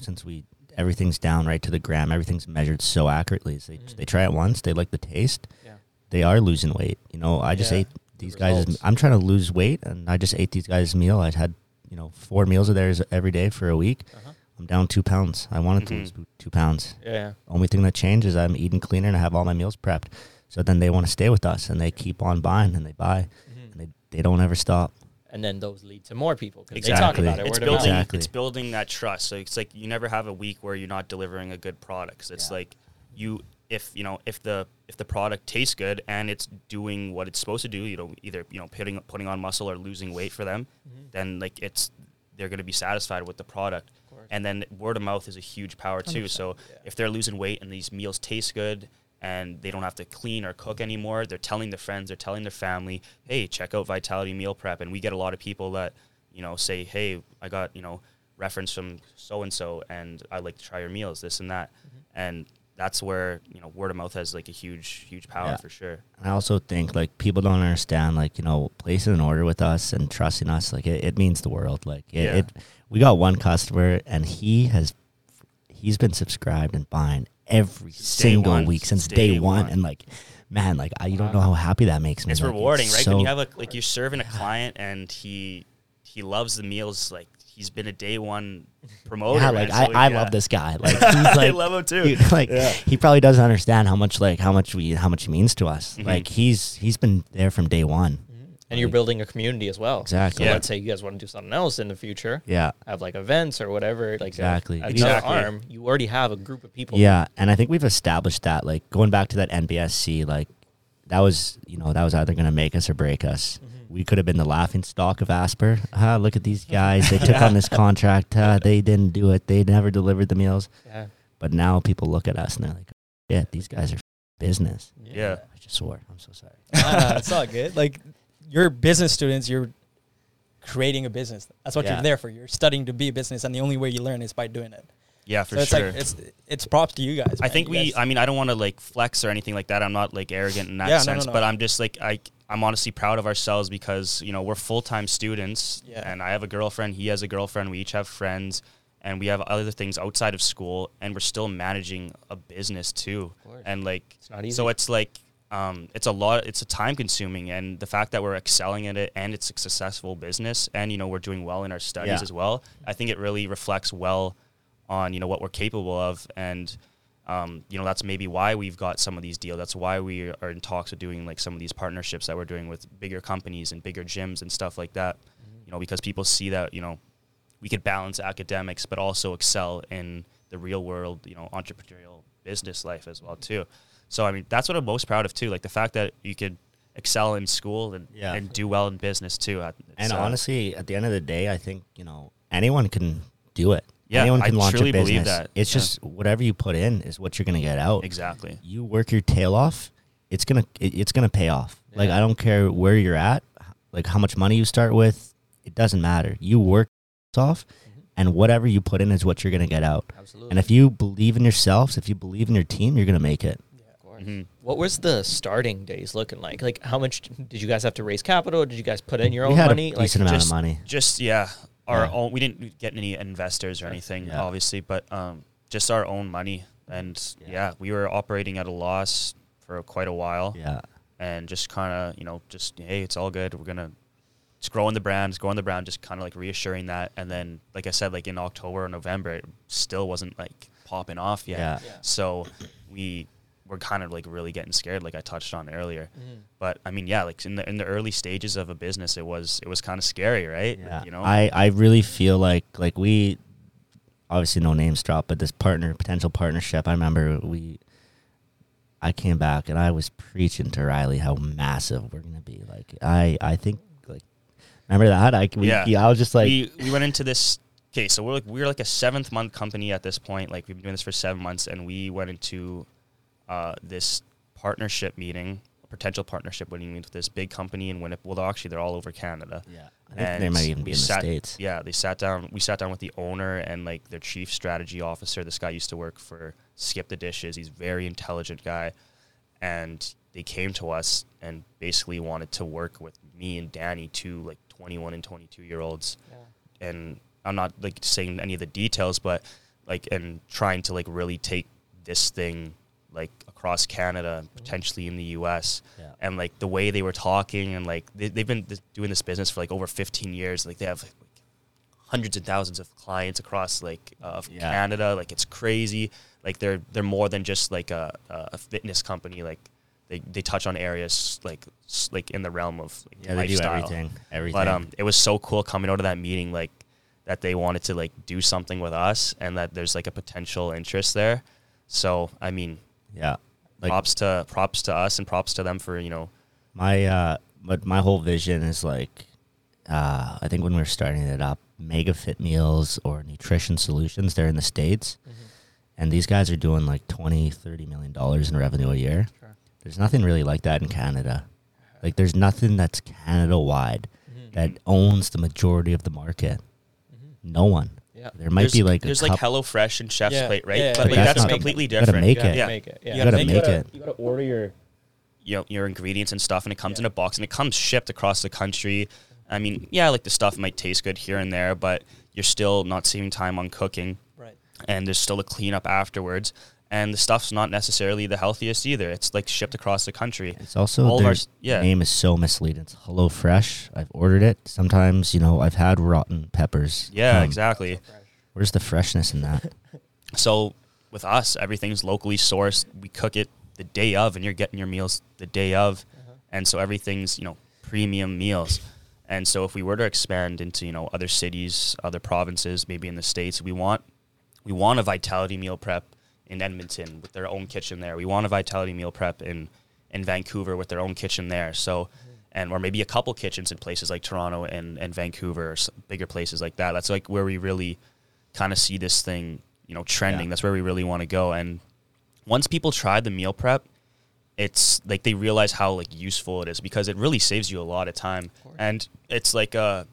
since we everything's down right to the gram, everything's measured so accurately. So they, Mhm. they try it once, they like the taste, Yeah. They are losing weight. You know, I just Yeah. ate these guys. I'm trying to lose weight, and I just ate these guys' meal. I had you know four meals of theirs every day for a week. Uh-huh. I'm down two pounds. I wanted to Mhm. lose two pounds. Yeah. Only thing that changed is I'm eating cleaner and I have all my meals prepped. So then they want to stay with us, and they keep on buying, and they buy, Mhm. and they they don't ever stop. And then those lead to more people because Exactly. they talk about it. it's word building. Exactly. it's building that trust so it's like you never have a week where you're not delivering a good product 'Cause it's Yeah. like you if you know if the if the product tastes good and it's doing what it's supposed to do you know either you know putting putting on muscle or losing weight for them Mhm. then like it's they're going to be satisfied with the product and then word of mouth is a huge power too so yeah. if they're losing weight and these meals taste good and they don't have to clean or cook anymore they're telling their friends they're telling their family hey check out vitality meal prep and we get a lot of people that you know say hey i got you know reference from so and so and i'd like to try your meals this and that Mm-hmm. and that's where you know word of mouth has like a huge huge power Yeah. for sure And I also think like people don't understand like you know placing an order with us and trusting us like it, it means the world. Like it, Yeah. it, we got one customer and he has he's been subscribed and buying every single one. week since Since day, day one. one. and like man like I, you don't know how happy that makes me. it's Like, rewarding right when you have a like you're serving a client and he he loves the meals like he's been a day one promoter yeah, like I, so, I yeah. love this guy. Like he's I like love him too Dude, like Yeah. he probably doesn't understand how much like how much we how much he means to us. Mhm. Like he's he's been there from day one. and you're building a community as well. Exactly. So Yeah. let's say you guys want to do something else in the future, Yeah. have like events or whatever, like Exactly. a, another Exactly. arm. You already have a group of people. Yeah, and I think we've established that. Like going back to that NBSC, like that was you know that was either going to make us or break us. Mm-hmm. We could have been the laughing stock of Asper. Ah, look at these guys. They took on this contract. Ah, they didn't do it. They never delivered the meals. Yeah. But now people look at us and they're like, "Yeah, these guys are business." Yeah. I just swore. I'm so sorry. Nah, it's all good. Like you're business students, you're creating a business. That's what Yeah. you're there for. You're studying to be a business, and the only way you learn is by doing it. yeah for so it's sure like it's it's props to you guys. I man. think You we. guys- I mean, I don't want to like flex or anything like that. I'm not like arrogant in that Yeah, no, no, sense, no. but I'm just like I. I'm honestly proud of ourselves because you know we're full time students, Yeah. and I have a girlfriend. He has a girlfriend. We each have friends, and we have other things outside of school, and we're still managing a business too. And like, It's not easy. so it's like. Um, it's a lot. It's a time consuming, and the fact that we're excelling at it, and it's a successful business, and you know we're doing well in our studies Yeah. as well. I think it really reflects well on you know what we're capable of, and um, you know that's maybe why we've got some of these deals. That's why we are in talks of doing like some of these partnerships that we're doing with bigger companies and bigger gyms and stuff like that. You know, because people see that you know we could balance academics but also excel in the real world, you know, entrepreneurial business life as well too. So I mean, that's what I'm most proud of too. Like the fact that you could excel in school and, Yeah. and do well in business too. Uh, it's, And uh, honestly, at the end of the day, I think you know anyone can do it. Yeah, anyone I can launch truly a believe business. that. It's Yeah. just whatever you put in is what you're gonna get out. exactly. You work your tail off, it's gonna it, it's gonna pay off. Like I don't care where you're at, like how much money you start with, it doesn't matter. You work off, Mhm. and whatever you put in is what you're gonna get out. Absolutely. And if you believe in yourselves, if you believe in your team, you're gonna make it. of course. Mhm. What was the starting days looking like? Like, how much did you guys have to raise capital? Did you guys put in your we own had money? a Like, decent amount just- of money. Just yeah, our Yeah. own. We didn't get any investors or anything, Yeah. obviously, but um, just our own money. And Yeah. yeah. we were operating at a loss for quite a while, Yeah. and just kind of you know just hey, it's all good. We're gonna just growing the brand, just growing the brand, just kind of like reassuring that. And then, like I said, like in October or November, it still wasn't like popping off yet. Yeah. Yeah. So we were kind of like really getting scared, like I touched on earlier. Mhm. But I mean, yeah, like in the in the early stages of a business, it was it was kind of scary, right? Yeah. You know, I, I really feel like like we obviously no names drop, but this partner potential partnership, I remember we I came back and I was preaching to Riley how massive we're gonna be. Like I I think like remember that? I we, Yeah. I was just like we we went into this. Okay, so we're like we're like a seventh month company at this point. Like we've been doing this for seven months, and we went into uh, this partnership meeting, a potential partnership meeting with this big company in Winnipeg. Well, actually they're all over Canada. Yeah. I think they might even be in the sat- States. Yeah, they sat down. We sat down with the owner and like their chief strategy officer. This guy used to work for Skip the Dishes. He's a very intelligent guy, and they came to us and basically wanted to work with me and Danny, two like 21 and 22 year olds. And I'm not like saying any of the details, but like and trying to like really take this thing like across Canada and potentially in the U.S Yeah. and like the way they were talking and like they, they've been doing this business for like over 15 years like they have like, hundreds and thousands of clients across like uh, of Yeah. canada like it's crazy like they're they're more than just like a, a fitness company like they, they touch on areas like like in the realm of like, Yeah, they do lifestyle. everything. Everything. but um it was so cool coming out of that meeting like that they wanted to like do something with us and that there's like a potential interest there so i mean yeah. Like props to props to us and props to them for you know my uh but my whole vision is like uh I think when we were starting it up, Mega Fit Meals or Nutrition Solutions, they're in the States. And these guys are doing like 20, 30 million dollars in revenue a year. Sure. There's nothing really like that in Canada. Like there's nothing that's Canada wide that owns the majority of the market. No one. Yeah. There might there's, be like a there's like coup- HelloFresh and Chef's Yeah, Plate, right? yeah, but yeah, like but that's, that's gotta- completely you gotta make it. Yeah. make it. Yeah. You gotta They make gotta- it. You gotta order your. You know, your ingredients and stuff, and it comes Yeah. in a box, and it comes shipped across the country. I mean, yeah, like the stuff might taste good here and there, but you're still not saving time on cooking, Right. and there's still a cleanup afterwards. And the stuff's not necessarily the healthiest either. It's like shipped across the country. It's also All of their our yeah. name is so misleading. It's Hello Fresh. I've ordered it. Sometimes, you know, I've had rotten peppers. Yeah, come. exactly. Where's the freshness in that? So with us, everything's locally sourced. We cook it the day of, and you're getting your meals the day of, uh-huh. and so everything's you know premium meals. And so if we were to expand into you know other cities, other provinces, maybe in the states, we want we want a Vitality Meal Prep in Edmonton with their own kitchen there. We want a Vitality Meal Prep in in Vancouver with their own kitchen there. So. And or maybe a couple kitchens in places like Toronto and, and Vancouver, or bigger places like that. That's like where we really kind of see this thing, you know, trending. Yeah. That's where we really want to go. And once people try the meal prep, it's like they realize how like useful it is because it really saves you a lot of time. And it's like a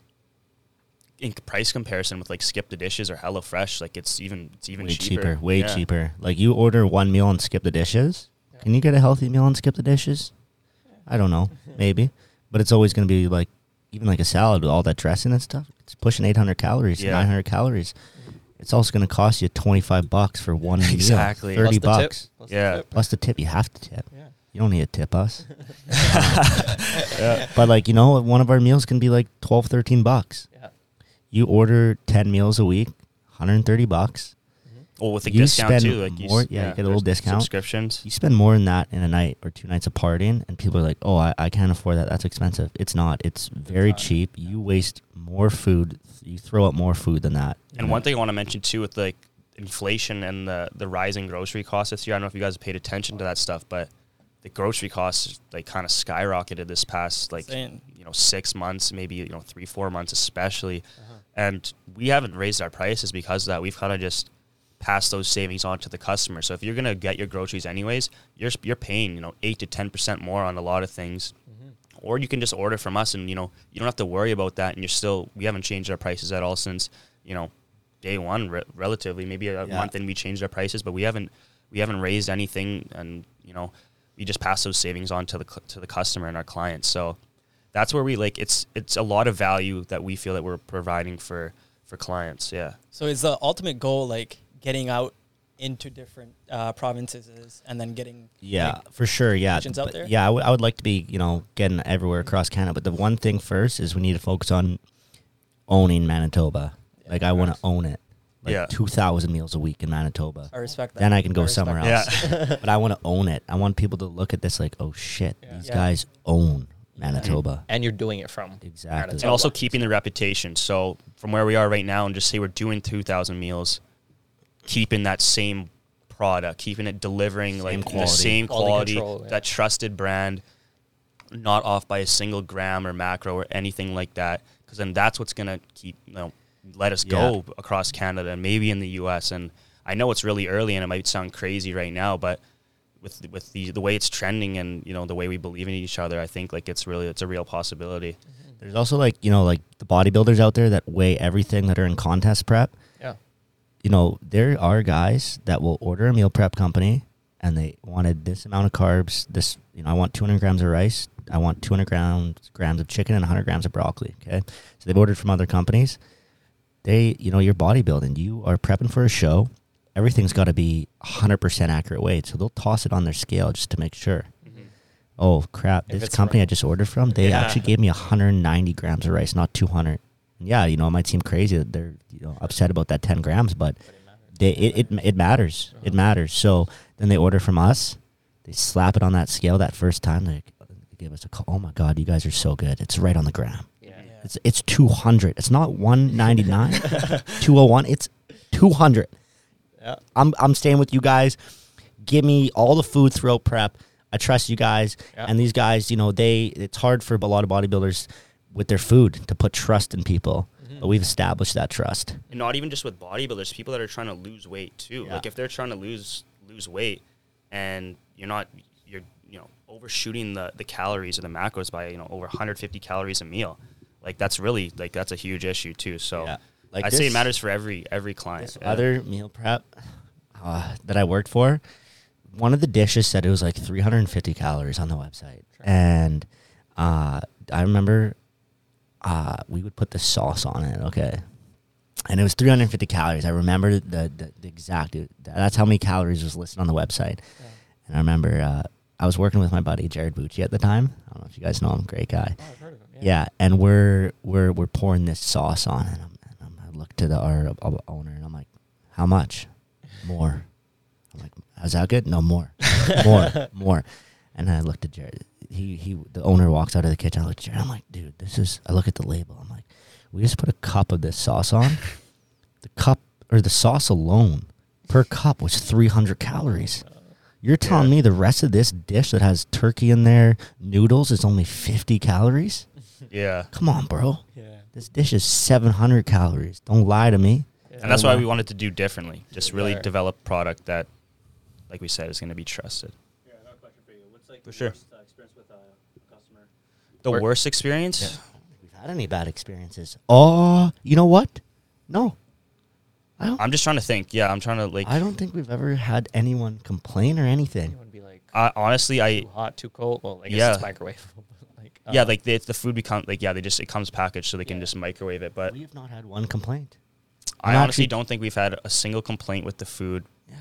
in price comparison with like Skip the Dishes or HelloFresh, like it's even it's even way cheaper. cheaper. Way Yeah. cheaper. Like you order one meal and skip the dishes. Can you get a healthy meal and skip the dishes? I don't know. Maybe. But it's always going to be like even like a salad with all that dressing and stuff. It's pushing 800 calories, Yeah. 900 calories. It's also going to cost you 25 bucks for one Exactly. meal. 30 Plus the tip. bucks. Plus the Yeah. tip. Plus the tip, you have to tip. Yeah. You don't need to tip us. But like, you know, one of our meals can be like 12, 13 bucks. Yeah. You order 10 meals a week, 130 bucks. Well, with a You discount spend too, like you, s- more- yeah, you get a little discount. subscriptions. You spend more than that in a night or two nights of partying, and people are like, "Oh, I, I can't afford that. That's expensive." It's not. It's very not. cheap. You waste more food. You throw out more food than that. And one thing I want to mention too with like inflation and the the rising grocery costs this year. I don't know if you guys have paid attention to that stuff, but the grocery costs like kind of skyrocketed this past like Insane. you know six months, maybe you know three four months especially. Uh-huh. And we haven't raised our prices because of that. We've kind of just passed those savings on to the customer. So if you're gonna get your groceries anyways, you're you're paying you know eight to ten percent more on a lot of things. Mm-hmm. Or you can just order from us, and you know you don't have to worry about that. And you're still we haven't changed our prices at all since you know day one, re- relatively maybe a Yeah. month and we changed our prices, but we haven't we haven't raised anything. And you know we just pass those savings on to the to the customer and our clients. So that's where we like it's it's a lot of value that we feel that we're providing for for clients. Yeah. So is the ultimate goal like getting out into different uh, provinces and then getting Yeah, like, for sure. Yeah, agents out But there? Yeah, I would- I would like to be, you know, getting everywhere across Canada. But the one thing first is we need to focus on owning Manitoba. Like I want to own it. Like Yeah. two thousand meals a week in Manitoba. I respect that. Then I can go respect somewhere that. else. Yeah. but I want to own it. I want people to look at this like, oh shit, Yeah. these Yeah. guys own Manitoba. and you're doing it from Exactly. Manitoba. and also keeping the reputation. So from where we are right now, and just say we're doing two thousand meals, keeping that same product, keeping it delivering Same like the same Quality quality, control, yeah. that trusted brand, not off by a single gram or macro or anything like that. Because then that's what's gonna keep you know let us go across Canada and maybe in the U.S. And I know it's really early and it might sound crazy right now, but with with the the way it's trending and you know the way we believe in each other, I think like it's really it's a real possibility. Mm-hmm. There's also like you know like the bodybuilders out there that weigh everything that are in contest prep. Yeah. You know there are guys that will order a meal prep company and they wanted this amount of carbs. This you know I want 200 grams of rice. I want 200 grams grams of chicken and 100 grams of broccoli. Okay, so they've ordered from other companies. They you know you're bodybuilding. You are prepping for a show. Everything's got to be 100% accurate weight. So they'll toss it on their scale just to make sure. Mm-hmm. Oh crap! If This company right. I just ordered from, they Yeah. actually gave me 190 grams of rice, not 200. And yeah, you know, it might seem crazy that they're you know upset about that 10 grams, but they it it, it matters. It matters. So then they order from us. They slap it on that scale that first time. They give us a call. Oh my god, you guys are so good. It's right on the gram. Yeah. It's it's 200. It's not 199, 201. It's 200. Yeah. I'm I'm staying with you guys. Give me all the food throughout prep. I trust you guys. Yeah. And these guys, you know, they it's hard for a lot of bodybuilders with their food to put trust in people. Mm-hmm. But we've established that trust. and not even just with bodybuilders, people that are trying to lose weight too. Yeah. Like if they're trying to lose lose weight, and you're not you're you know overshooting the the calories or the macros by you know over 150 calories a meal, like that's really like that's a huge issue too. So Yeah. Like I'd say it matters for every every client. This Yeah. other meal prep uh, that I worked for, one of the dishes said it was like 350 calories on the website, and uh, I remember uh, we would put the sauce on it. Okay. And it was 350 calories. I remember the, the, the exact. That's how many calories was listed on the website. And I remember uh, I was working with my buddy Jared Bucci at the time. I don't know if you guys know him. Great guy. Oh, I've heard of him. Yeah, and we're we're we're pouring this sauce on, and, I'm, I look to the our uh, owner, and I'm like, "How much? More?" I'm like, how's that good? No more, more, more." And I looked at Jared. He he, the owner walks out of the kitchen. I look at Jared. I'm like, "Dude, this is." I look at the label. I'm like, "We just put a cup of this sauce on. the cup or the sauce alone per cup was 300 calories." You're telling Yeah. me the rest of this dish that has turkey in there, noodles, is only 50 calories? yeah. Come on, bro. Yeah. This dish is 700 calories. Don't lie to me. And that's why Yeah. we wanted to do differently. Just really Right. develop product that, like we said, is going to be trusted. Yeah, I got a question for you. What's like For the sure. worst uh, experience with a customer? The Work- worst experience? Yeah. We've had any bad experiences? Oh, you know what? No. I don't, I'm just trying to think. Yeah, I'm trying to like. I don't think we've ever had anyone complain or anything. You want to be like I honestly, I too hot, too cold. Well, I guess Yeah. it's microwavable. But yeah, uh, like the, the food become like yeah, they just it comes packaged so they can just microwave it. But we have not had one complaint. I I'm honestly actually- don't think we've had a single complaint with the food Yeah.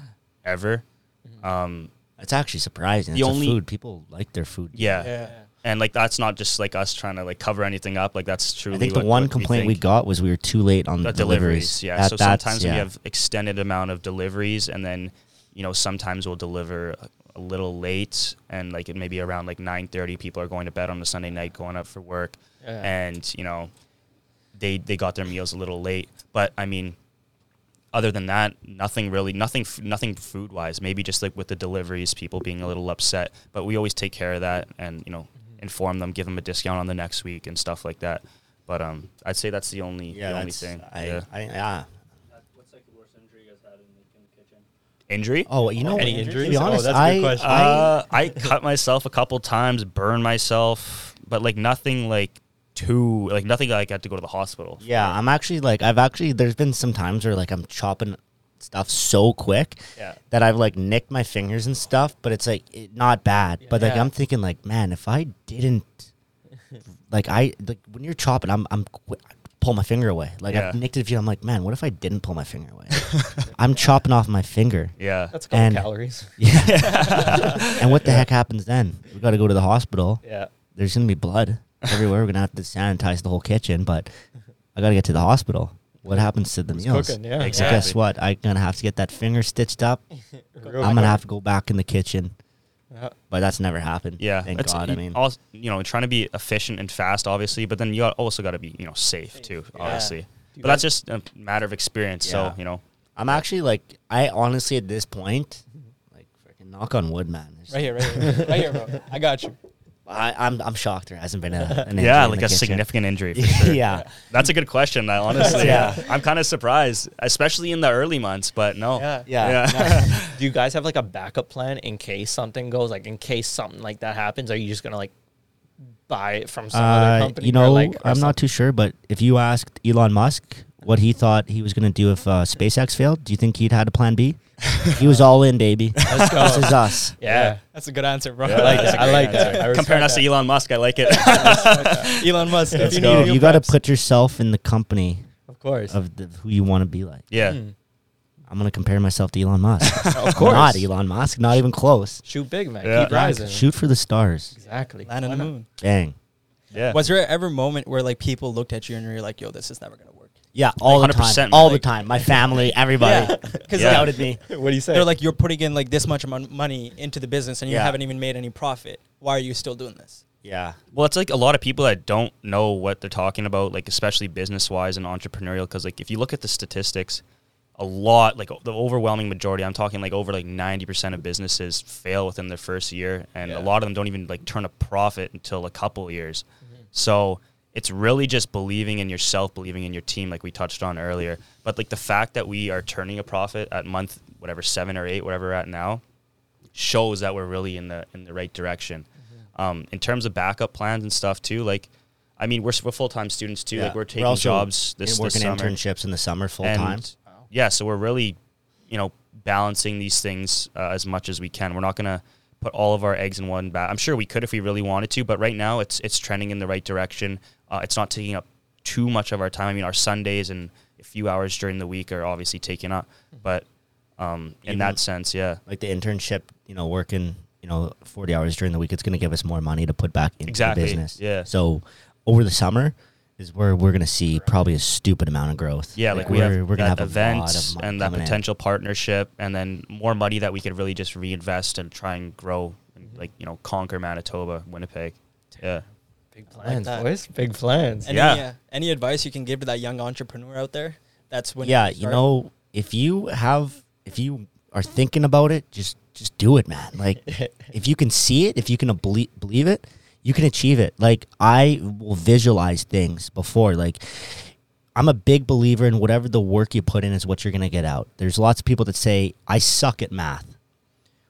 ever. Mhm. Um, It's actually surprising. The it's only- a food. People like their food. yeah. Yeah. and like that's not just like us trying to like cover anything up. Like that's truly. I think the what- one what complaint we, think. got was we were too late on the the deliveries. Yeah. That- so sometimes yeah. we have extended amount of deliveries, and then you know sometimes we'll deliver a, a little late, and like it may be around like nine thirty. People are going to bed on a Sunday night, going up for work, Yeah. and you know they they got their meals a little late. But I mean, other than that, nothing really, nothing, nothing food wise. Maybe just like with the deliveries, people being a little upset. But we always take care of that, and you know, Mm-hmm. inform them, give them a discount on the next week and stuff like that. But um, I'd say that's the only Yeah, the only thing. I, yeah. I, yeah. Uh, What's like the worst injury you guys had in the, in the kitchen? Injury? Oh, you know, Any what? injuries? To be Oh, honest, that's a good I, question. I, Uh, I cut myself a couple times, burned myself, but like nothing like too like nothing like I had to go to the hospital. Yeah, I'm actually like I've actually there's been some times where like I'm chopping stuff so quick Yeah. that I've like nicked my fingers and stuff, but it's like it, not bad. But like Yeah. I'm thinking like, man, if I didn't, like I like when you're chopping, I'm I'm qu- pull my finger away. Like Yeah. I've nicked it a few. I'm like, man, what if I didn't pull my finger away? I'm chopping off my finger. Yeah. That's a couple And- calories. Yeah. and what the heck happens then? We got to go to the hospital. Yeah. There's gonna be blood everywhere. We're gonna have to sanitize the whole kitchen, but I gotta get to the hospital. What happens to the Who's meals? cooking? Yeah. So Exactly. guess what? I'm gonna have to get that finger stitched up. Real I'm gonna have to go back in the kitchen, Yeah. but that's never happened. Yeah, thank that's- God. I mean, also, you know, trying to be efficient and fast, obviously, but then you also got to be, you know, safe too, Yeah. obviously. But that's just a matter of experience. Yeah. So you know, I'm actually like, I honestly at this point, like, freaking knock on wood, man. There's- Right here, right here, right here, bro. I got you. I, I'm I'm shocked there hasn't been a an injury yeah, in like the a kitchen. significant injury. For sure. yeah. That's a good question. I honestly, Yeah. I'm kind of surprised, especially in the early months. But no, Yeah. Yeah. Do you guys have like a backup plan in case something goes like in case something like that happens? Are you just gonna like buy it from some other Uh, company? you or, know, like, or I'm some- not too sure, but if you asked Elon Musk what he thought he was going to do if uh, SpaceX failed, do you think he'd had a plan B? He was all in, baby. Let's go. this is us. yeah. That's a good answer, bro. Yeah, I like that's that. a I great like answer. that. I Comparing us to Elon Musk, I like it. Elon Musk. Let's you go. need You got to put yourself in the company Of course. of the, who you want to be like. yeah, Hmm. I'm going to compare myself to Elon Musk. Of course. Not Elon Musk, not even close. Shoot big, man. Yeah. Keep rising. Shoot for the stars. Exactly. land on the moon. Bang. yeah. Was there ever a moment where like people looked at you and you're like, "Yo, this is never gonna work"? Yeah, all Like the time. 100%, All like- the time. My family, everybody. because Yeah. doubted me. What do you say? they're like, "You're putting in like this much money into the business and you Yeah. haven't even made any profit. Why are you still doing this?" Yeah. Well, it's like a lot of people that don't know what they're talking about, like especially business wise and entrepreneurial. Because like if you look at the statistics, a lot, like the overwhelming majority, I'm talking like over like 90% of businesses fail within their first year, and Yeah. a lot of them don't even like turn a profit until a couple of years. Mm-hmm. So it's really just believing in yourself, believing in your team, like we touched on earlier. But like the fact that we are turning a profit at month whatever seven or eight, whatever we're at now, shows that we're really in the in the right direction. Um, in terms of backup plans and stuff too, like I mean, we're, we're full time students too. Like we're taking also jobs this, working this summer. internships in the summer full time. Yeah, so we're really, you know, balancing these things uh, as much as we can. We're not gonna put all of our eggs in one basket. I'm sure we could if we really wanted to, but right now it's it's trending in the right direction. Uh, it's not taking up too much of our time. I mean, our Sundays and a few hours during the week are obviously taken up, but um, in Even- that sense, yeah, like the internship, you know, working, you know, 40 hours during the week, it's going to give us more money to put back into Exactly, the business. yeah. So over the summer is where we're going to see probably a stupid amount of growth. Yeah, like, we're, we have we're gonna that have a lot events of and that coming in. potential partnership, and then more money that we could really just reinvest and try and grow, and like you know, conquer Manitoba, Winnipeg. Yeah, Big plans, that. boys. Big plans. Any, Yeah. uh, any advice you can give to that young entrepreneur out there? That's when. yeah, you, you know, if you have, if you are thinking about it, just just do it, man. Like, if you can see it, if you can believe believe it, you can achieve it. Like, I will visualize things before. Like, I'm a big believer in whatever the work you put in is what you're gonna get out. There's lots of people that say I suck at math.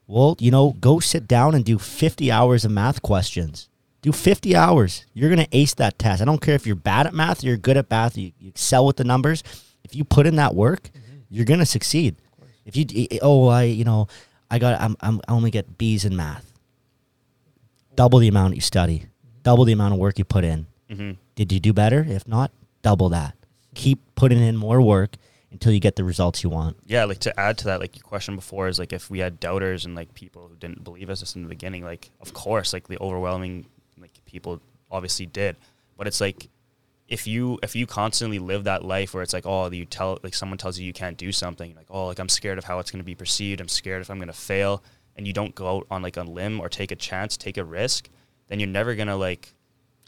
Well, you know, go sit down and do 50 hours of math questions. Do 50 hours. You're going to ace that test. I don't care if you're bad at math, you're good at math, you, you excel with the numbers. If you put in that work, you're going to succeed. If you, oh, I, you know, I got, I'm, I'm, I only get B's in math. Double the amount you study, double the amount of work you put in. hmm Did you do better? If not, double that. Keep putting in more work until you get the results you want. yeah. Like to add to that, like your question before is like if we had doubters and like people who didn't believe us in the beginning, like of course, like the overwhelming people obviously did, but it's like if you if you constantly live that life where it's like oh you tell like someone tells you you can't do something like oh like I'm scared of how it's going to be perceived I'm scared if I'm going to fail and you don't go out on like a limb or take a chance take a risk then you're never going to like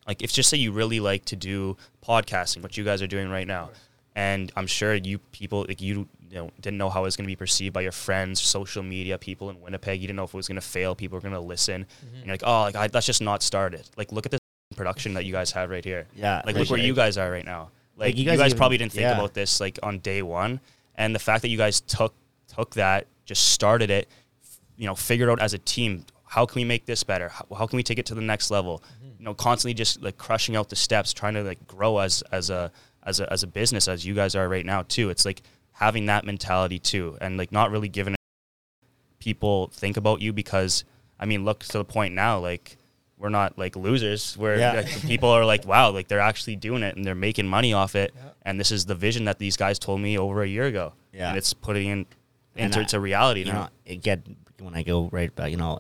like if just say you really like to do podcasting what you guys are doing right now and I'm sure you people like you you know didn't know how it was going to be perceived by your friends social media people in Winnipeg you didn't know if it was going to fail people were going to listen mm-hmm. and you're like oh like I, let's just not start it like look at this production that you guys have right here Yeah. like look where you guys are right now. Like, Like, you you guys, guys even- probably didn't think yeah. about this like on day one, and the fact that you guys took took that, just started it, f- you know, figured out as a team how can we make this better? How, how can we take it to the next level? Mm-hmm. You know, constantly just like crushing out the steps, trying to like grow as as a as a as a business as you guys are right now too. It's like having that mentality too, and like not really giving people think about you because I mean, look to the point now, like we're not like losers. Where Yeah. like, people are like, wow, like they're actually doing it and they're making money off it, Yeah. and this is the vision that these guys told me over a year ago, Yeah. and it's putting in into I- to reality you now. know, get when I go right back, you know,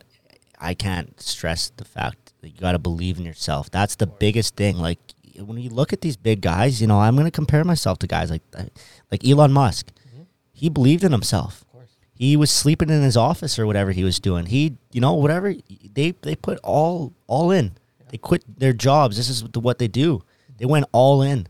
I can't stress the fact that you got to believe in yourself. That's the biggest thing. Like when you look at these big guys, you know, I'm going to compare myself to guys like uh, like Elon Musk. Mm-hmm. He believed in himself. He was sleeping in his office or whatever he was doing. He, you know, whatever they they put all all in. They quit their jobs. This is what they do. They went all in.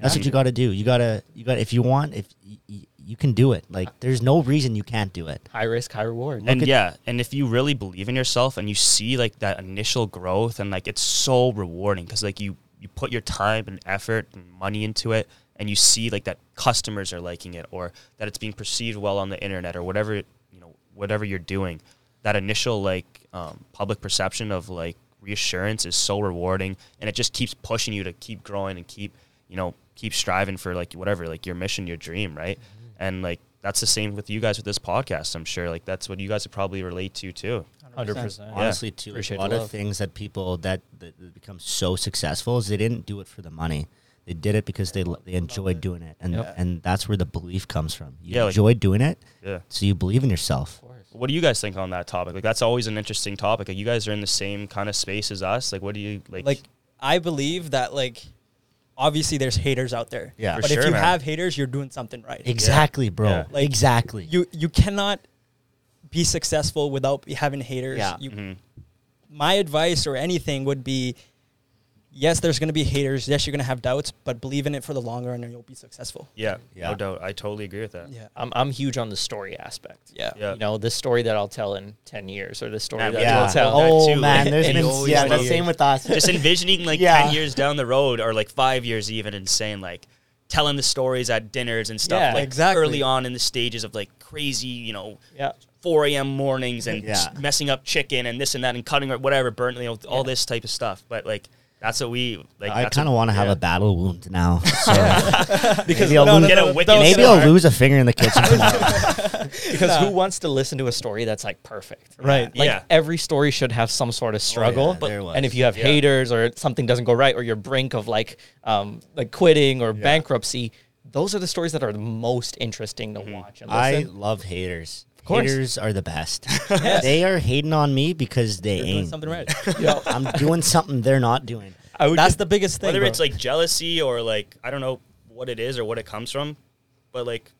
That's what you got to do. You got to you got if you want if y- y- you can do it. Like uh, there's no reason you can't do it. High risk, high reward. and at- yeah, and if you really believe in yourself and you see like that initial growth and like it's so rewarding because like you you put your time and effort and money into it and you see like that customers are liking it or that it's being perceived well on the internet or whatever you know whatever you're doing that initial like um, public perception of like reassurance is so rewarding and it just keeps pushing you to keep growing and keep you know keep striving for like whatever like your mission your dream right? And like that's the same with you guys with this podcast i'm sure like that's what you guys would probably relate to too Hundred percent. honestly too like, Appreciate a lot of things that people that, that that become so successful is they didn't do it for the money they did it because they they enjoyed doing it and Yep. and that's where the belief comes from you Yeah, like- enjoyed doing it yeah so you believe in yourself what do you guys think on that topic like that's always an interesting topic like you guys are in the same kind of space as us like what do you like like I believe that like obviously there's haters out there. Yeah. For but if sure, you man. have haters, you're doing something right. exactly bro Yeah. Like, exactly You you cannot be successful without having haters. Yeah. You, Mhm. My advice or anything would be yes, there's going to be haters. Yes, you're going to have doubts, but believe in it for the long run and you'll be successful. yeah, Yeah. no doubt i totally agree with that Yeah. I'm I'm huge on the story aspect. Yeah. Yeah. You know, this story that I'll tell in ten years, or the story Man, that yeah I'll tell. that oh man there's And been yeah the same with us just envisioning like Yeah. 10 years down the road or like five years even and saying like telling the stories at dinners and stuff Yeah, like exactly. early on in the stages of like crazy you know Yeah. 4 a.m mornings and Yeah. s- messing up chicken and this and that and cutting or whatever burnt you know all Yeah. this type of stuff but like that's what we like I kind of want to have yeah. a battle wound now. So Because maybe I'll, no, lose, no, get a no, wicked maybe. I'll lose a finger in the kitchen tomorrow. because Nah. who wants to listen to a story that's like perfect? Right. Like Yeah. every story should have some sort of struggle. Oh, yeah, there and if you have Yeah. haters or something doesn't go right or you're brink of like um like quitting or bankruptcy, those are the stories that are the most interesting to mm-hmm. watch and I listen. love haters. course. Haters are the best. They are hating on me because they You're doing ain't. something right. Yo, I'm doing something they're not doing. I would That's just- the biggest thing. whether bro. it's like jealousy or like I don't know what it is or what it comes from, but like,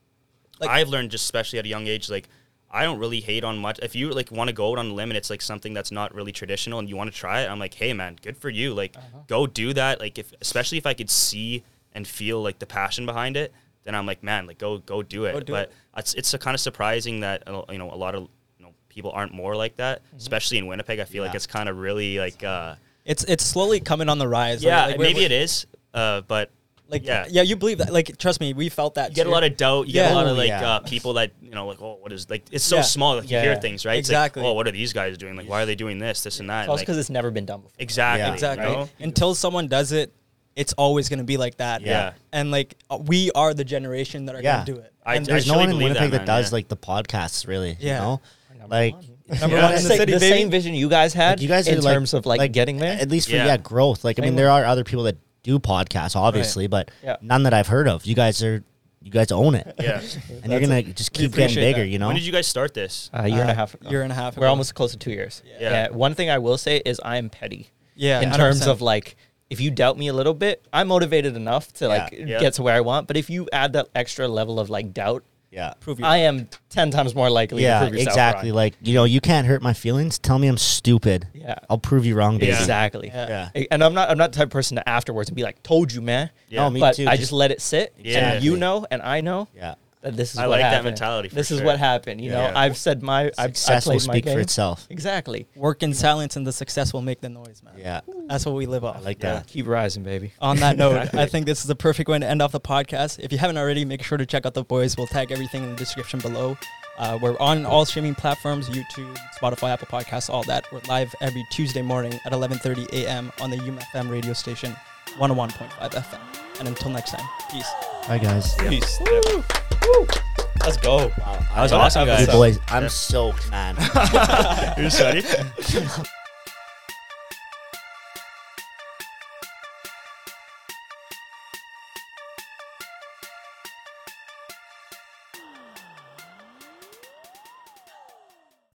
Like- I've learned just especially at a young age, like I don't really hate on much. If you like want to go out on a limb and it's like something that's not really traditional and you want to try it, I'm like, hey man, good for you. Like, uh-huh. go do that. Like if especially if I could see and feel like the passion behind it, then I'm like, man, like go go do it. Go do but it. it's it's kind of surprising that uh, you know a lot of you know people aren't more like that, especially in Winnipeg. I feel like it's kind of really like. uh it's it's slowly coming on the rise. yeah, Like, we're- maybe it is. Uh, but Like yeah, yeah. you believe that. Like trust me, we felt that. you get a lot of doubt. You get Yeah. a lot of like yeah. uh, people that you know, like, oh, what is like? It's so Yeah. small. Like you Yeah. hear things, right? Exactly. Like, oh, what are these guys doing? Like, why are they doing this, this, and that? It's also Like, because it's never been done before. exactly, Yeah. exactly you know? until someone does it. It's always going to be like that. Yeah. and like uh, we are the generation that are Yeah. going to do it. I- And I There's no one in Winnipeg that, that, man, does yeah. like the podcasts, really. Yeah. You know? Like, one. Number Yeah. one in the city, the baby. same vision you guys had like, you guys in are like, terms of like, getting there. At least for Yeah. yeah, growth. Like I mean, Same there are other people that do podcasts, obviously, but Yeah. none that I've heard of. You guys are, you guys own it, Yeah. and you're gonna just keep getting bigger. that. You know? When did you guys start this? a year and a Uh, half. Ago. Year and a half. We're almost close to two years. Yeah. One thing I will say is I am petty. Yeah, in terms 100%. of like if you doubt me a little bit, I'm motivated enough to like Yeah. get to where I want. But if you add that extra level of like doubt, yeah. prove you. I am ten times more likely Yeah, to prove yourself exactly. wrong. Like you know, you can't hurt my feelings. Tell me I'm stupid. Yeah. I'll prove you wrong, baby. Exactly. Yeah. Yeah. And I'm not I'm not the type of person to afterwards and be like, told you, man. Yeah. No, me but too. I just let it sit. Yeah. And you know and I know yeah. That this is I what like that mentality for this is what happened. You know, Yeah. I've said my I've I Success will played my speak for itself. Exactly. work in silence and the success will make the noise, man. Yeah, That's what we live off. I like Yeah. that. Keep rising, baby. On that note, I think this is the perfect way to end off the podcast. If you haven't already, make sure to check out the boys. We'll tag everything in the description below. Uh, we're on all streaming platforms: YouTube, Spotify, Apple Podcasts, all that. We're live every Tuesday morning at 11:30 a.m. on the UMFM radio station, 101.5 FM. And until next time, peace. Bye, guys. Peace. Let's go. Wow, That was awesome, guys. You boys, I'm soaked, man. You're sweaty.